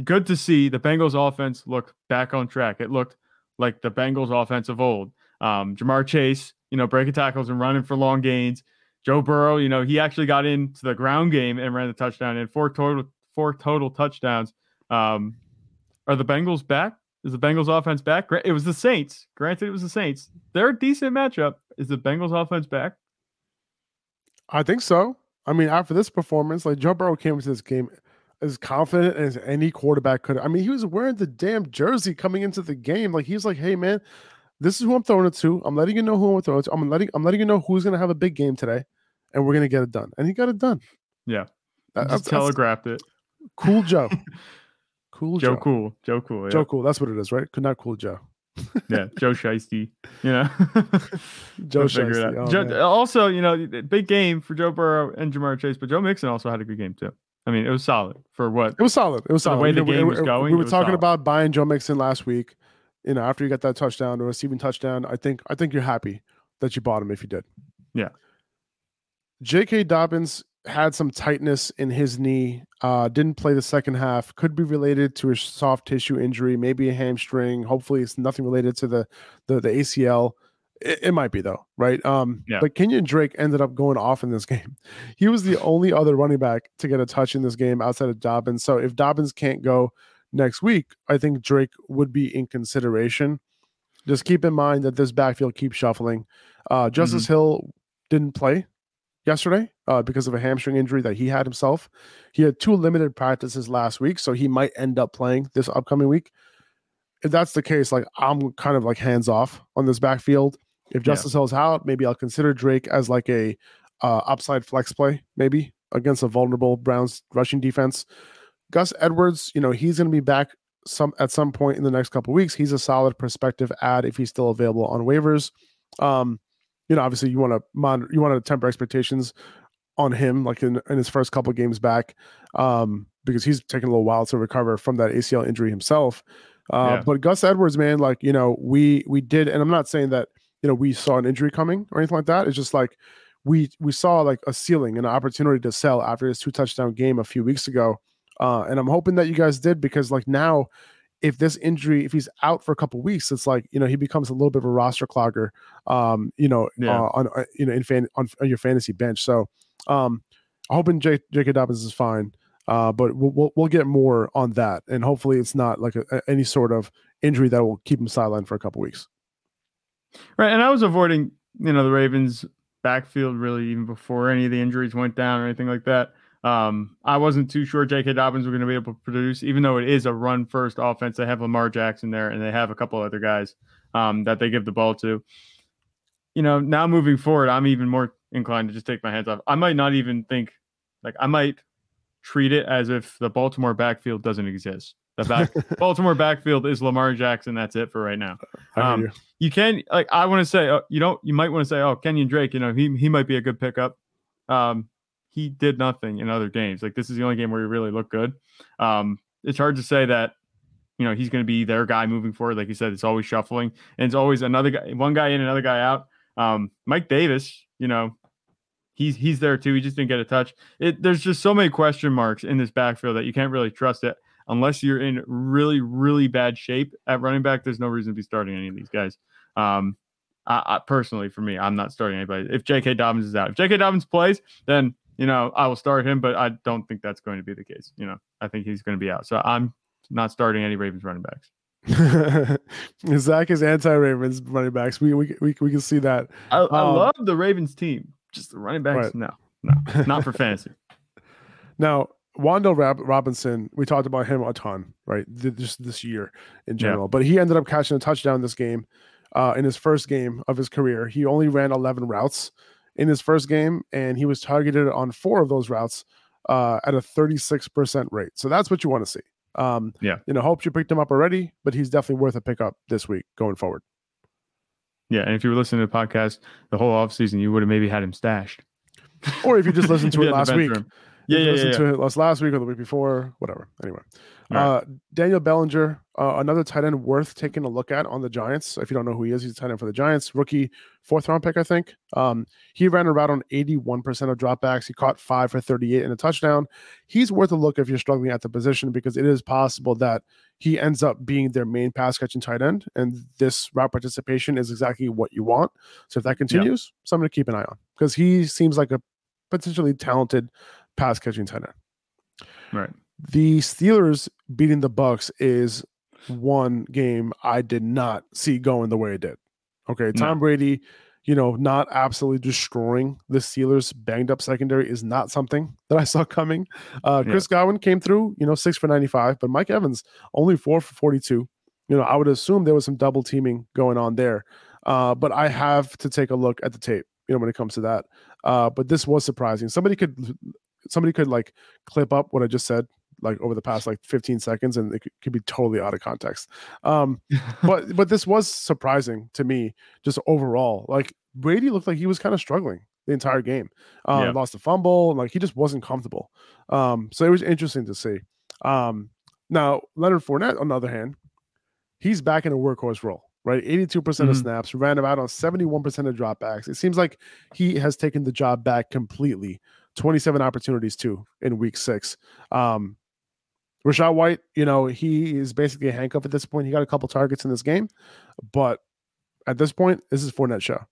good to see the Bengals offense look back on track. It looked like the Bengals offense of old. Um, Ja'Marr Chase, you know, breaking tackles and running for long gains. Joe Burrow, you know, he actually got into the ground game and ran the touchdown and four total four total touchdowns. Um, are the Bengals back? Is the Bengals offense back? It was the Saints. Granted, it was the Saints. They're a decent matchup. Is the Bengals offense back? I think so. I mean, after this performance, like Joe Burrow came into this game as confident as any quarterback could. I mean, he was wearing the damn jersey coming into the game. Like he's like, "Hey, man, this is who I'm throwing it to. I'm letting you know who I'm throwing it to. I'm letting I'm letting you know who's gonna have a big game today, and we're gonna get it done." And he got it done. Yeah. That- Just telegraphed it. cool, Joe. *laughs* Cool, Joe Joe. Cool. Joe Cool. Yeah. Joe, cool. That's what it is, right? Could not cool, Joe. *laughs* yeah, Joe Shiesty. You know, *laughs* Joe We'll figure it Shiesty, oh, Joe- also, you know, big game for Joe Burrow and Ja'Marr Chase, but Joe Mixon also had a good game too. I mean, it was solid for what It was solid. It was For the solid. way the game was going, We were talking solid. about buying Joe Mixon last week. You know, after you got that touchdown, the receiving touchdown, I think I think you're happy that you bought him if you did. Yeah. J.K. Dobbins had some tightness in his knee. Uh, didn't play the second half. Could be related to a soft tissue injury, maybe a hamstring. Hopefully, it's nothing related to the the, the ACL. It, it, might be though, right? Um, yeah. But Kenyan Drake ended up going off in this *laughs* game. He was the only other running back to get a touch in this game outside of Dobbins. So if Dobbins can't go next week, I think Drake would be in consideration. Just keep in mind that this backfield keeps shuffling. Uh, Justice mm-hmm. Hill didn't play yesterday uh, because of a hamstring injury that he had himself. He had two limited practices last week, so he might end up playing this upcoming week. If that's the case, like I'm kind of like hands off on this backfield. If Justice yeah. Hill's out, maybe I'll consider Drake as like a uh, upside flex play, maybe against a vulnerable Browns rushing defense. Gus Edwards, you know, he's going to be back some at some point in the next couple weeks. He's a solid prospective ad if he's still available on waivers. Um, you know, obviously you want to monitor, you want to temper expectations on him, like in, in his first couple games back, um, because he's taking a little while to recover from that ACL injury himself. Uh, yeah. But Gus Edwards, man, like you know, we we did, and I'm not saying that you know we saw an injury coming or anything like that. It's just like we we saw like a ceiling, an opportunity to sell after his two touchdown game a few weeks ago. Uh, and I'm hoping that you guys did because like now, if this injury, if he's out for a couple weeks, it's like you know he becomes a little bit of a roster clogger. Um, you know, yeah. uh, on uh, you know in fan on, on, your fantasy bench. So, um, I'm hoping J- J.K. Dobbins is fine. Uh, but we'll, we'll, we'll get more on that, and hopefully it's not like a, a, any sort of injury that will keep him sidelined for a couple weeks. Right, and I was avoiding you know the Ravens backfield really even before any of the injuries went down or anything like that. Um, I wasn't too sure J.K. Dobbins was going to be able to produce, even though it is a run first offense. They have Lamar Jackson there, and they have a couple other guys um, that they give the ball to. You know, now moving forward, I'm even more inclined to just take my hands off. I might not even think, like, I might treat it as if the Baltimore backfield doesn't exist. The back *laughs* Baltimore backfield is Lamar Jackson. That's it for right now. Um, you. you. can like I want to say uh, you don't you might want to say oh Kenyan Drake you know he he might be a good pickup. Um, he did nothing in other games. Like this is the only game where he really looked good. Um, it's hard to say that you know he's going to be their guy moving forward. Like you said, it's always shuffling, and it's always another guy, one guy in, another guy out. Um, Mike Davis, you know, he's he's there too. He just didn't get a touch. It there's just so many question marks in this backfield that you can't really trust it unless you're in really really bad shape at running back. There's no reason to be starting any of these guys. Um, I, I, personally, for me, I'm not starting anybody. If J.K. Dobbins is out, if J.K. Dobbins plays, then you know, I will start him, but I don't think that's going to be the case. You know, I think he's going to be out. So I'm not starting any Ravens running backs. *laughs* Zach is anti-Ravens running backs. We we we, we can see that. I, um, I love the Ravens team. Just the running backs, right. no, no, not for *laughs* fantasy. Now, Wan'Dale Rob- Robinson, we talked about him a ton, right? Just this year in general, yeah. but he ended up catching a touchdown this game. Uh, in his first game of his career, he only ran 11 routes in his first game, and he was targeted on four of those routes uh, at a 36% rate. So that's what you want to see. Um, yeah. You know, hope you picked him up already, but he's definitely worth a pickup this week going forward. Yeah. And if you were listening to the podcast the whole offseason, you would have maybe had him stashed. Or if you just listened to *laughs* it last week. Room. Yeah, yeah, listened yeah, to it last last week or the week before, whatever. Anyway, right. uh, Daniel Bellinger, uh, another tight end worth taking a look at on the Giants. If you don't know who he is, he's a tight end for the Giants, rookie fourth round pick, I think. Um, he ran a route on 81% of dropbacks. He caught five for 38 and a touchdown. He's worth a look if you're struggling at the position because it is possible that he ends up being their main pass catching tight end, and this route participation is exactly what you want. So if that continues, yeah. something to keep an eye on because he seems like a potentially talented pass catching tight end. Right. The Steelers beating the Bucks is one game I did not see going the way it did. Okay, Tom no. Brady, you know, not absolutely destroying the Steelers' banged up secondary is not something *laughs* that I saw coming. Uh, Chris yeah. Godwin came through, you know, six for 95, but Mike Evans only four for 42. You know, I would assume there was some double teaming going on there. Uh, but I have to take a look at the tape, you know, when it comes to that. Uh, but this was surprising. Somebody could somebody could like clip up what I just said like over the past like 15 seconds and it could, be totally out of context um *laughs* but but this was surprising to me just overall like brady looked like he was kind of struggling the entire game um yeah. lost a fumble and like he just wasn't comfortable um so it was interesting to see um now leonard Fournette, on the other hand he's back in a workhorse role right? 82% of snaps, ran about on 71% of dropbacks. It seems like he has taken the job back completely. 27 opportunities too in week six. Um, Rachaad White, you know, he is basically a handcuff at this point. He got a couple targets in this game, but at this point, this is Fournette show.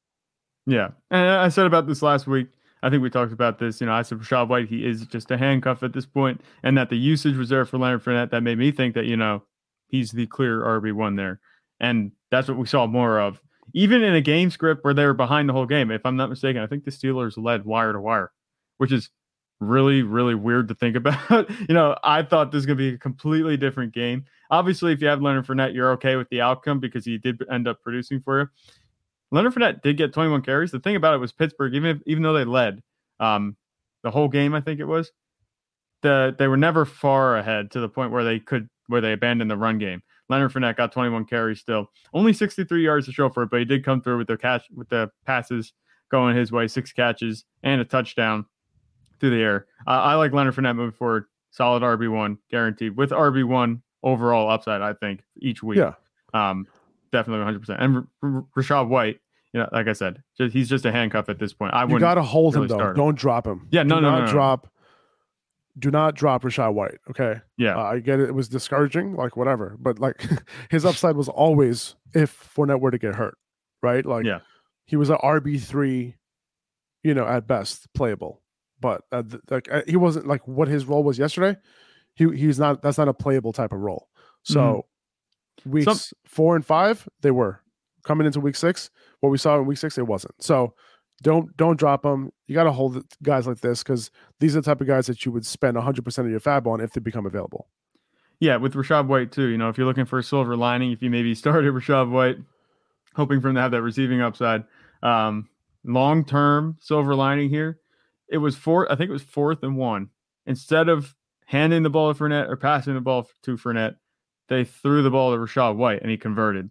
Yeah. And I said about this last week. I think we talked about this. You know, I said Rachaad White, he is just a handcuff at this point, and that the usage reserved for Leonard Fournette, that made me think that, you know, he's the clear RB1 there. And that's what we saw more of. Even in a game script where they were behind the whole game, if I'm not mistaken, I think the Steelers led wire to wire, which is really, really weird to think *laughs* about. you know, I thought this was going to be a completely different game. Obviously, if you have Leonard Fournette, you're okay with the outcome because he did end up producing for you. Leonard Fournette did get 21 carries. The thing about it was Pittsburgh, even if, even though they led um, the whole game, I think it was, the they were never far ahead to the point where they could where they abandoned the run game. Leonard Fournette got 21 carries still, only 63 yards to show for it, but he did come through with the catch with the passes going his way, six catches and a touchdown through the air. Uh, I like Leonard Fournette moving forward. Solid RB one guaranteed with RB one overall upside. I think each week. Yeah. Um, definitely 100. percent And R- R- Rachaad White, you know, like I said, just, he's just a handcuff at this point. I You wouldn't. got to hold really him though. Don't drop him. Yeah, no, do no, not no, no. drop. Do not drop Rachaad White. Okay. Yeah. Uh, I get it. It was discouraging, like whatever. But like *laughs* his upside was always if Fournette were to get hurt, right? Like Yeah. he was an RB three, you know, at best playable. But uh, th- like uh, he wasn't like what his role was yesterday. He he's not. That's not a playable type of role. So weeks Mm-hmm. Some- four and five, they were coming into week six. What we saw in week six, it wasn't. So don't don't drop them. You got to hold guys like this because these are the type of guys that you would spend 100 percent of your fab on if they become available. Yeah, with Rachaad White too. You know, if you're looking for a silver lining, if you maybe started Rachaad White, hoping for him to have that receiving upside, um, long term silver lining here, it was four. I think it was fourth and one. Instead of handing the ball to Fournette or passing the ball to Fournette, they threw the ball to Rachaad White and he converted.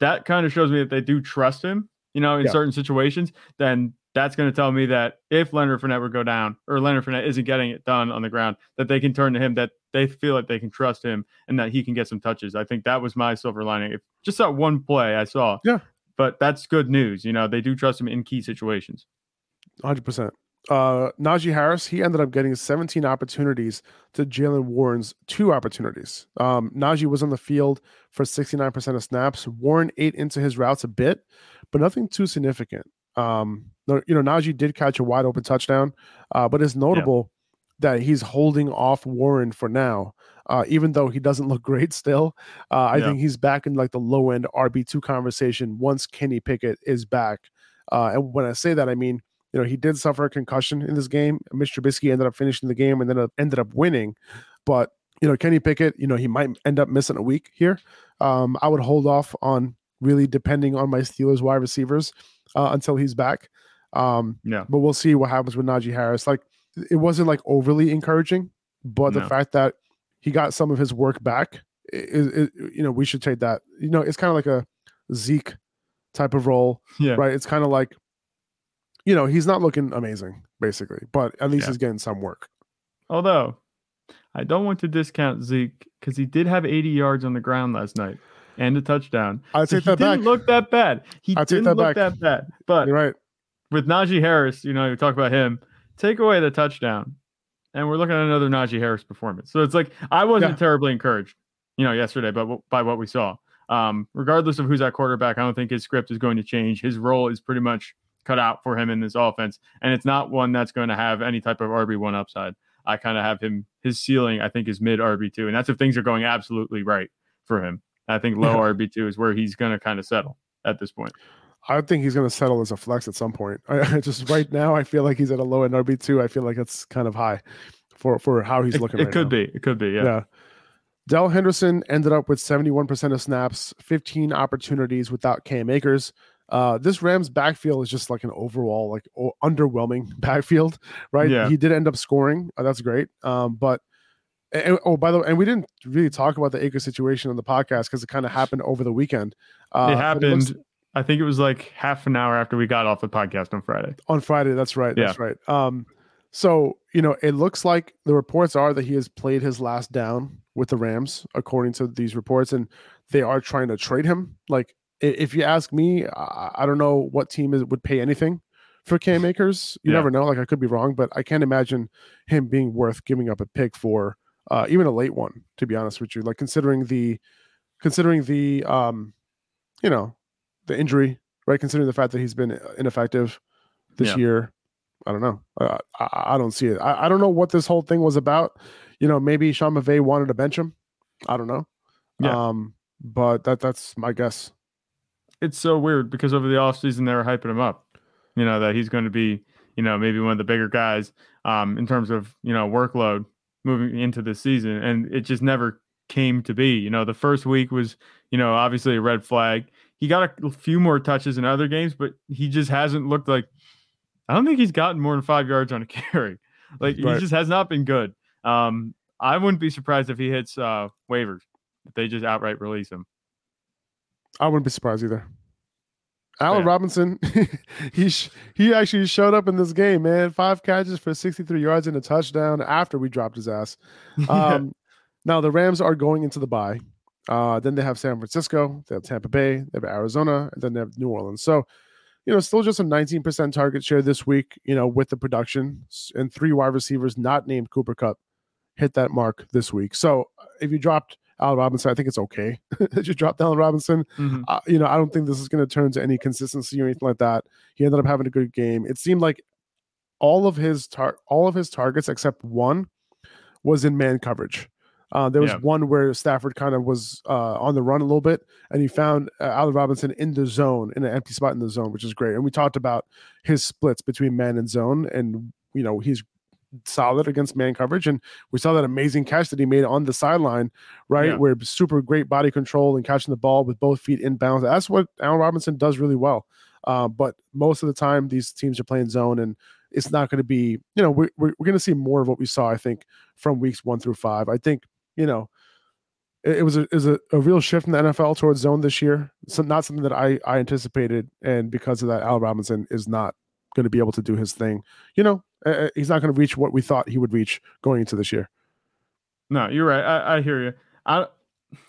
That kind of shows me that they do trust him. You know, in Yeah. certain situations, then that's going to tell me that if Leonard Fournette would go down or Leonard Fournette isn't getting it done on the ground, that they can turn to him, that they feel like they can trust him and that he can get some touches. I think that was my silver lining. If just that one play I saw. Yeah. But that's good news. You know, they do trust him in key situations. 100 percent. Uh, Najee Harris, he ended up getting 17 opportunities to Jaylen Warren's two opportunities. Um, Najee was on the field for 69% of snaps. Warren ate into his routes a bit, but nothing too significant. Um, you know, Najee did catch a wide open touchdown, uh, but it's notable that he's holding off Warren for now. Uh, even though he doesn't *laughs* look great still, uh, I Yeah. think he's back in like the low end RB2 conversation once Kenny Pickett is back. Uh, and when I say that, I mean, you know, he did suffer a concussion in this game. Mr. Trubisky ended up finishing the game and then uh, ended up winning. But, you know, Kenny Pickett, you know, he might end up missing a week here. Um, I would hold off on really depending on my Steelers wide receivers uh, until he's back. Um, Yeah. but we'll see what happens with Najee Harris. Like, it wasn't like overly encouraging, but the fact that he got some of his work back, is, you know, we should take that. You know, it's kind of like a Zeke type of role Yeah. right? It's kind of like, you know, he's not looking amazing, basically, but at least Yeah. he's getting some work. Although I don't want to discount Zeke because he did have 80 yards on the ground last night and a touchdown. I So take he that didn't look that bad. He I didn't that look back. that bad. But You're right. with Najee Harris, you know, you talk about him, take away the touchdown, and we're looking at another Najee Harris performance. So it's like I wasn't Yeah. terribly encouraged, you know, yesterday, but by what we saw. Um, regardless of who's at quarterback, I don't think his script is going to change. His role is pretty much cut out for him in this offense, and it's not one that's going to have any type of RB one upside. I kind of have him his ceiling. I think is mid RB two, and that's if things are going absolutely right for him. I think low RB two is where he's going to kind of settle at this point. I think he's going to settle as a flex at some point. I, I just right now, I feel like he's at a low end RB two. I feel like it's kind of high for for how he's It, looking. it right could now. be. It could be. Yeah. Yeah. Darrell Henderson ended up with 71% of snaps, 15 opportunities without Cam Akers. Uh, this Rams backfield is just like an overall like o- underwhelming *laughs* backfield, right? Yeah. He did end up scoring. Uh, that's great. Um, but and, oh, by the way, and we didn't really talk about the Akers situation on the podcast because it kind of happened over the weekend. Uh, it happened. looks- I think it was like half an hour after we got off the podcast on Friday. on Friday. That's right. Yeah. That's right. Um, so you know, it looks like the reports are that he has played his last down with the Rams, according to these reports, and they are trying to trade him. Like if you ask me, I, I don't know what team is, would pay anything for Cam *laughs* Akers. You Yeah. never know. Like I could be wrong, but I can't imagine him being worth giving up a pick for uh, even a late one. To be honest with you, like considering the considering the um, you know, the injury, right? Considering the fact that he's been ineffective this Yeah. year. I don't know. Uh, I, I don't see it. I, I don't know what this whole thing was about. You know, maybe Sean McVay wanted to bench him. I don't know. Yeah. Um, but that that's my guess. It's so weird because over the offseason they were hyping him up. You know, that he's going to be, you know, maybe one of the bigger guys um in terms of, you know, workload moving into the season. And it just never came to be. You know, the first week was, you know, obviously a red flag. He got a few more touches in other games, but he just hasn't looked like I don't think he's gotten more than five yards on a *laughs* carry. Like he just has not been good. Um, I wouldn't be surprised if he hits uh waivers. If they just outright release him. I wouldn't be surprised either. Allen Yeah. Robinson, *laughs* he sh- he actually showed up in this game, man. Five catches for 63 yards and a touchdown after we dropped his ass. *laughs* Um, now the Rams are going into the bye. Uh, then they have San Francisco, they have Tampa Bay, they have Arizona, and then they have New Orleans. So, you know, still just a 19% target share this week, you know, with the production and three wide receivers not named Cooper Kupp hit that mark this week. So if you dropped Allen Robinson, I think it's okay *laughs* that you dropped Allen Robinson. Mhm. Uh, you know, I don't think this is going to turn to any consistency or anything like that. He ended up having a good game. It seemed like all of his tar- all of his targets except one was in man coverage. Uh, there was Yeah. one where Stafford kind of was uh, on the run a little bit, and he found uh, Allen Robinson in the zone, in an empty spot in the zone, which is great. And we talked about his splits between man and zone, and you know he's solid against man coverage. And we saw that amazing catch that he made on the sideline, right? Yeah. Where super great body control and catching the ball with both feet in bounds. That's what Allen Robinson does really well. Uh, but most of the time, these teams are playing zone, and it's not going to be, you know, we're, we're, we're going to see more of what we saw, I think, from weeks one through five. I think, you know, it, it was a, it was a, a real shift in the NFL towards zone this year. So not something that I, I anticipated. And because of that, Al Robinson is not going to be able to do his thing. You know, uh, he's not going to reach what we thought he would reach going into this year. No, you're right. I, I hear you. I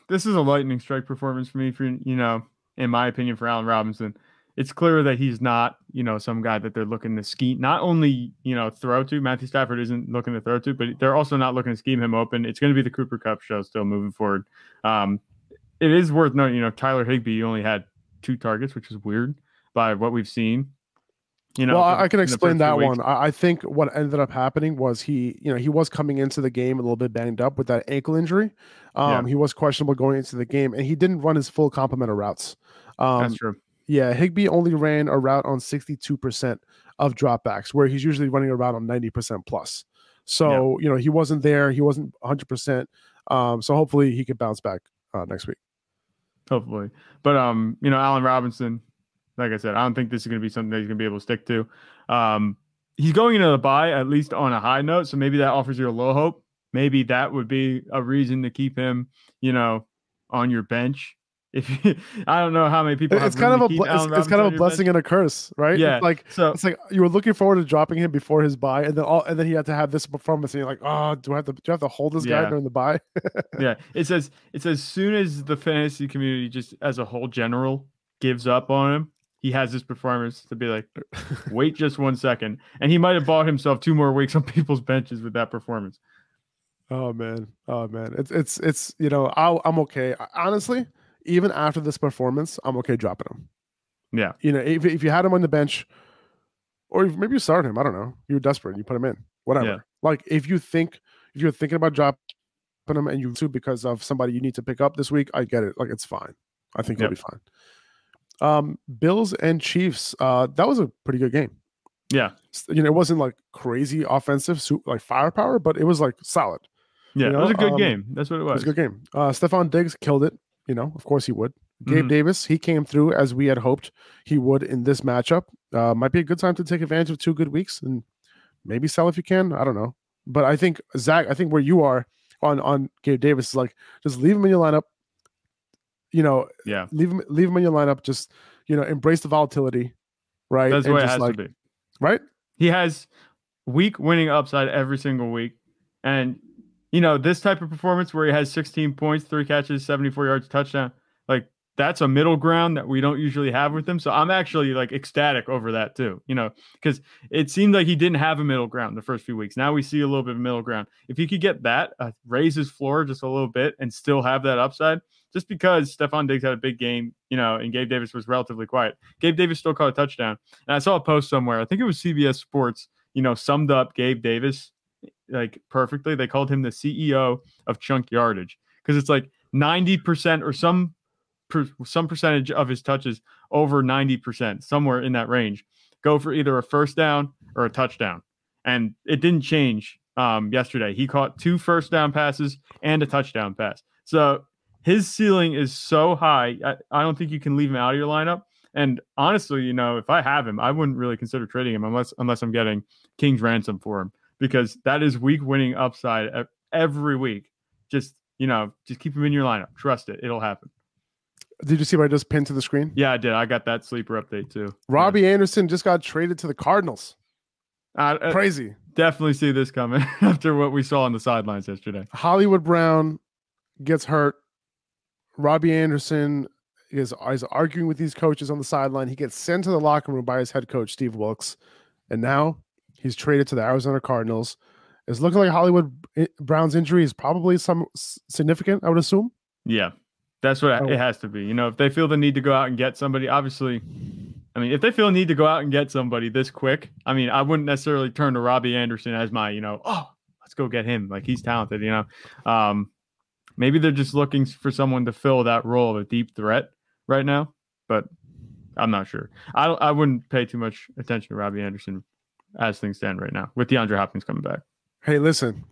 this is a lightning strike performance for me. For you know, in my opinion, for Allen Robinson, it's clear that he's not you know some guy that they're looking to scheme. Not only you know throw to Matthew Stafford isn't looking to throw to, but they're also not looking to scheme him open. It's going to be the Cooper Kupp show still moving forward. Um, it is worth noting, you know, Tyler Higbee only had two targets, which is weird by what we've seen. You know, well, I, can in the first explain that one. I, I think what ended up happening was he, you know, he was coming into the game a little bit banged up with that ankle injury. Um, Yeah. He was questionable going into the game, and he didn't run his full complement of routes. Um, That's true. Yeah, Higbee only ran a route on 62% of dropbacks, where he's usually running a route on 90% plus. So, you know, he wasn't there. He wasn't 100%. Um, so hopefully he could bounce back uh, next week. hopefully. But um, you know, Allen Robinson, like I said, I don't think this is going to be something that he's going to be able to stick to. Um, he's going into the bye at least on a high note, so maybe that offers you a little hope. Maybe that would be a reason to keep him, you know, on your bench. *laughs* If you, I don't know how many people, It's kind of a it's, it's kind of a blessing bench. and a curse, right? Yeah, It's like so- it's like you were looking forward to dropping him before his bye, and then all and then he had to have this performance, and you're like, oh, do I have to do I have to hold this guy during the bye? *laughs* yeah, it says it's as soon as the fantasy community just as a whole general gives up on him, he has this performance to be like, wait just one second, and he might have bought himself two more weeks on *laughs* people's benches with that performance. Oh man, oh man, it's it's it's you know I'll, I'm okay. Honestly, even after this performance, I'm okay dropping him. Yeah, You know, if if you had him on the bench, or maybe you started him, I don't know. You were desperate, you put him in, whatever. Yeah. Like if you think if you're thinking about dropping him and you too because of somebody you need to pick up this week, I get it. Like it's fine. I think Yep. he'll be fine. Um, Bills and Chiefs. Uh, that was a pretty good game. yeah, You know, it wasn't like crazy offensive, like firepower, but it was like solid. yeah. You it was a good um, game. That's what it It was. was a good game. Uh, Stefon Diggs killed it. You know, of course he would. Gabe Mhm. Davis, he came through as we had hoped he would in this matchup. Uh, might be a good time to take advantage of two good weeks and maybe sell if you can. I don't know, but I think Zach, I think where you are on on Gabe Davis is like just leave him in your lineup. You know, Yeah, leave him leave him in your lineup. Just you know, embrace the volatility, right? that's And way it has like to be. right. He has week winning upside every single week, and you know this type of performance where he has 16 points, three catches, 74 yards, touchdown. Like that's a middle ground that we don't usually have with him. So I'm actually like ecstatic over that too, you know, because it seemed like he didn't have a middle ground the first few weeks. Now we see a little bit of middle ground. If he could get that, uh, raise his floor just a little bit and still have that upside, just because Stefon Diggs had a big game, you know, and Gabe Davis was relatively quiet. Gabe Davis still caught a touchdown. And I saw a post somewhere, I think it was CBS Sports, you know, summed up Gabe Davis like perfectly. They called him the CEO of chunk yardage because it's like 90% or some per, some percentage of his touches over 90%, somewhere in that range, go for either a first down or a touchdown. And it didn't change um, yesterday. He caught two first down passes and a touchdown pass. So his ceiling is so high. I, I don't think you can leave him out of your lineup. And honestly, you know, if I have him, I wouldn't really consider trading him unless unless I'm getting King's ransom for him because that is week winning upside every week. Just you know, just keep him in your lineup. Trust it; it'll happen. Did you see what I just pinned to the screen? Yeah, I did. I got that sleeper update too. Robbie yeah. Anderson just got traded to the Cardinals. Uh, Crazy. Definitely see this coming *laughs* after what we saw on the sidelines yesterday. Hollywood Brown gets hurt. Robbie Anderson is, is arguing with these coaches on the sideline. He gets sent to the locker room by his head coach, Steve Wilks. And now he's traded to the Arizona Cardinals. It's looking like Hollywood eh, Brown's injury is probably some significant, I would assume. Yeah. That's what oh. it has to be. You know, if they feel the need to go out and get somebody, obviously, I mean, if they feel the need to go out and get somebody this quick, I mean, I wouldn't necessarily turn to Robbie Anderson as my, you know, oh, let's go get him. Like he's talented, you know. Um, maybe they're just looking for someone to fill that role of a deep threat right now, but I'm not sure. I I wouldn't pay too much attention to Robbie Anderson as things stand right now with DeAndre Hopkins coming back. Hey, listen,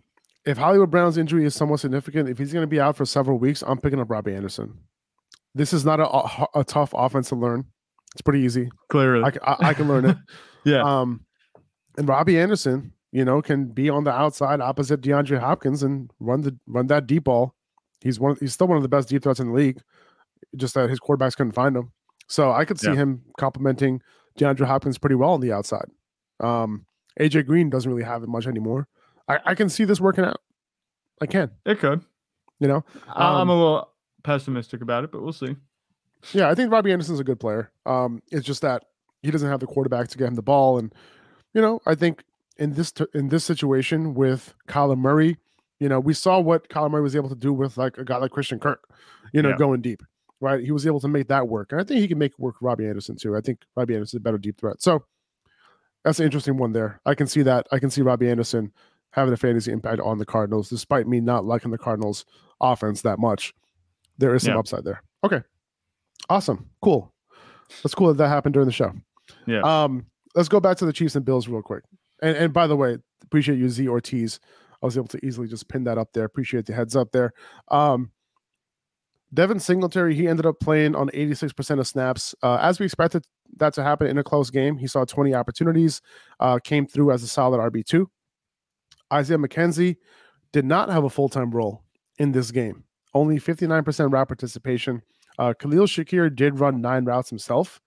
if Hollywood Brown's injury is somewhat significant, if he's going to be out for several weeks, I'm picking up Robbie Anderson. This is not a, a, a tough offense to learn. It's pretty easy. Clearly, I, I, I can learn it. *laughs* yeah. Um, and Robbie Anderson, you know, can be on the outside opposite DeAndre Hopkins and run the run that deep ball. He's one. He's still one of the best deep threats in the league. Just that his quarterbacks couldn't find him. So I could see yeah. him complementing DeAndre Hopkins pretty well on the outside. Um, AJ Green doesn't really have it much anymore. I, I can see this working out. I can. It could. You know, um, I'm a little pessimistic about it, but we'll see. Yeah, I think Robbie Anderson's a good player. Um, it's just that he doesn't have the quarterback to get him the ball, and you know, I think in this t- in this situation with Kyler Murray, you know, we saw what Kyler Murray was able to do with like a guy like Christian Kirk, you know, yeah. going deep, right? He was able to make that work, and I think he can make work Robbie Anderson too. I think Robbie Anderson is a better deep threat. So that's an interesting one there. I can see that. I can see Robbie Anderson having a fantasy impact on the Cardinals, despite me not liking the Cardinals offense that much. There is some yeah. upside there. Okay. Awesome. Cool. That's cool that that happened during the show. Yeah. Um, let's go back to the Chiefs and Bills real quick. And and by the way, appreciate you, Z Ortiz. I was able to easily just pin that up there. Appreciate the heads up there. Um, Devin Singletary, he ended up playing on 86% of snaps. Uh, as we expected that to happen in a close game, he saw 20 opportunities, uh, came through as a solid RB2. Isaiah McKenzie did not have a full time role in this game, only 59% route participation. Uh, Khalil Shakir did run nine routes himself,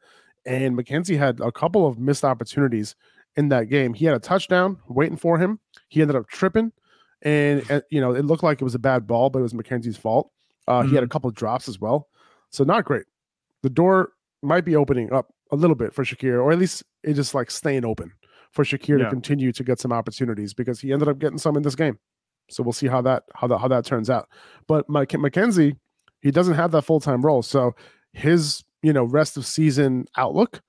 and McKenzie had a couple of missed opportunities in that game. He had a touchdown waiting for him. He ended up tripping, and, and you know it looked like it was a bad ball, but it was McKenzie's fault. Uh, mm-hmm. He had a mm-hmm. couple of drops as well, so not great. The door might be opening up a little bit for Shakir, or at least it just like staying open for Shakir yeah. to continue to get some opportunities because he ended up getting some in this game. So we'll see how that how that how that turns out. But Mike McKenzie, he doesn't have that full time role, so his you know rest of season outlook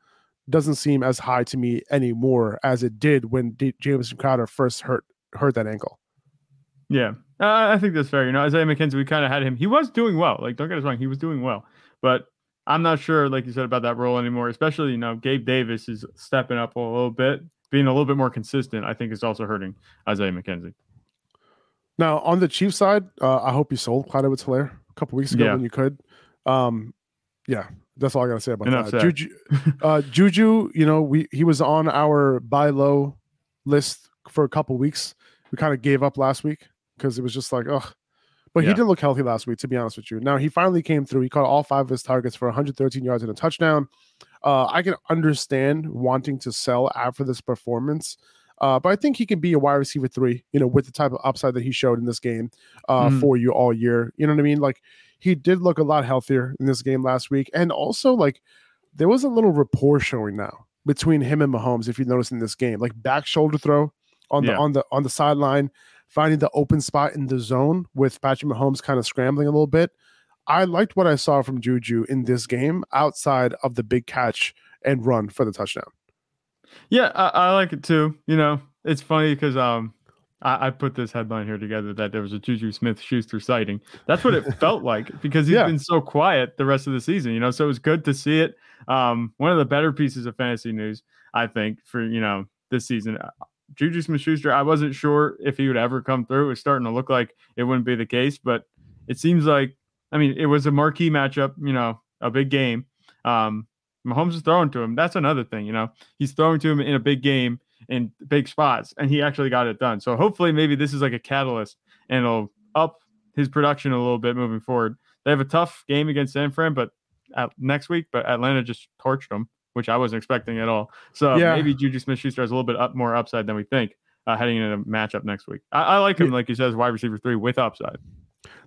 doesn't seem as high to me anymore as it did when D- Jameson Crowder first hurt hurt that ankle. Yeah, uh, I think that's fair. You know, Isaiah McKenzie, we kind of had him. He was doing well. Like, don't get us wrong, he was doing well, but I'm not sure, like you said, about that role anymore. Especially, you know, Gabe Davis is stepping up a little bit being a little bit more consistent, I think is also hurting Isaiah McKenzie. Now, on the Chiefs side, uh, I hope you sold Clyde Edwards Helaire a couple weeks ago yeah. when you could. Um, yeah, that's all I got to say about Enough that. Juju, *laughs* uh, Juju, you know, we he was on our buy low list for a couple weeks. We kind of gave up last week because it was just like, oh, but yeah. he didn't look healthy last week, to be honest with you. Now he finally came through. He caught all five of his targets for 113 yards and a touchdown. Uh, I can understand wanting to sell after this performance. Uh, but I think he can be a wide receiver three, you know, with the type of upside that he showed in this game uh, mm. for you all year. You know what I mean? Like he did look a lot healthier in this game last week. And also, like, there was a little rapport showing now between him and Mahomes, if you notice in this game. Like back shoulder throw on the on the on the sideline, finding the open spot in the zone with Patrick Mahomes kind of scrambling a little bit. I liked what I saw from Juju in this game outside of the big catch and run for the touchdown. Yeah, I, I like it too. You know, it's funny because um, I, I put this headline here together that there was a Juju Smith Schuster sighting. That's what it *laughs* felt like because he's Yeah. been so quiet the rest of the season. You know, so it was good to see it. Um, one of the better pieces of fantasy news, I think, for you know this season. Juju Smith Schuster, I wasn't sure if he would ever come through. It was starting to look like it wouldn't be the case, but it seems like, I mean, it was a marquee matchup, you know, a big game. Um, Mahomes is throwing to him. That's another thing, you know, he's throwing to him in a big game in big spots, and he actually got it done. So hopefully, maybe this is like a catalyst and it'll up his production a little bit moving forward. They have a tough game against San Fran, but at, next week, but Atlanta just torched them, which I wasn't expecting at all. So Yeah. maybe Juju Smith Schuster has a little bit up more upside than we think uh, heading into the matchup next week. I, I like him, like you said, as wide receiver three with upside.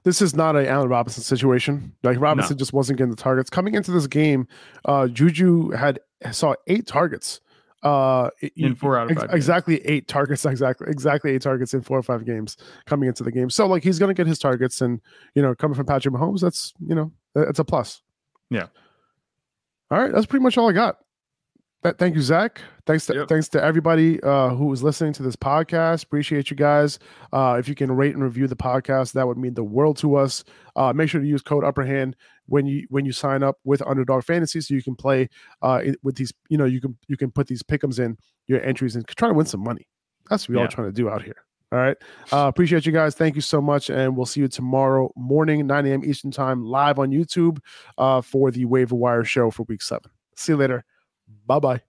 this is not a Allen Robinson situation. Like Robinson just wasn't getting the targets coming into this game. Uh, Juju had saw eight targets. Uh, In four out of ex- five games. exactly eight targets. *laughs* Exactly, exactly eight targets in four or five games coming into the game. So like he's gonna get his targets, and you know, coming from Patrick Mahomes, that's you know, that's a plus. Yeah. All right, that's pretty much all I got. Th- Thank you, Zach. Thanks to thanks to everybody uh, who was listening to this podcast. Appreciate you guys. Uh, if you can rate and review the podcast, that would mean the world to us. Uh, make sure to use code Upper Hand when you when you sign up with Underdog Fantasy, so you can play uh, with these. You know, you can you can put these Pick'Ems in your entries and try to win some money. That's what we all trying to do out here. All right. Uh, appreciate you guys. Thank you so much. And we'll see you tomorrow morning, 9 a.m. Eastern Time, live on YouTube uh, for the Waiver Wire show for week seven. See you later. Bye bye.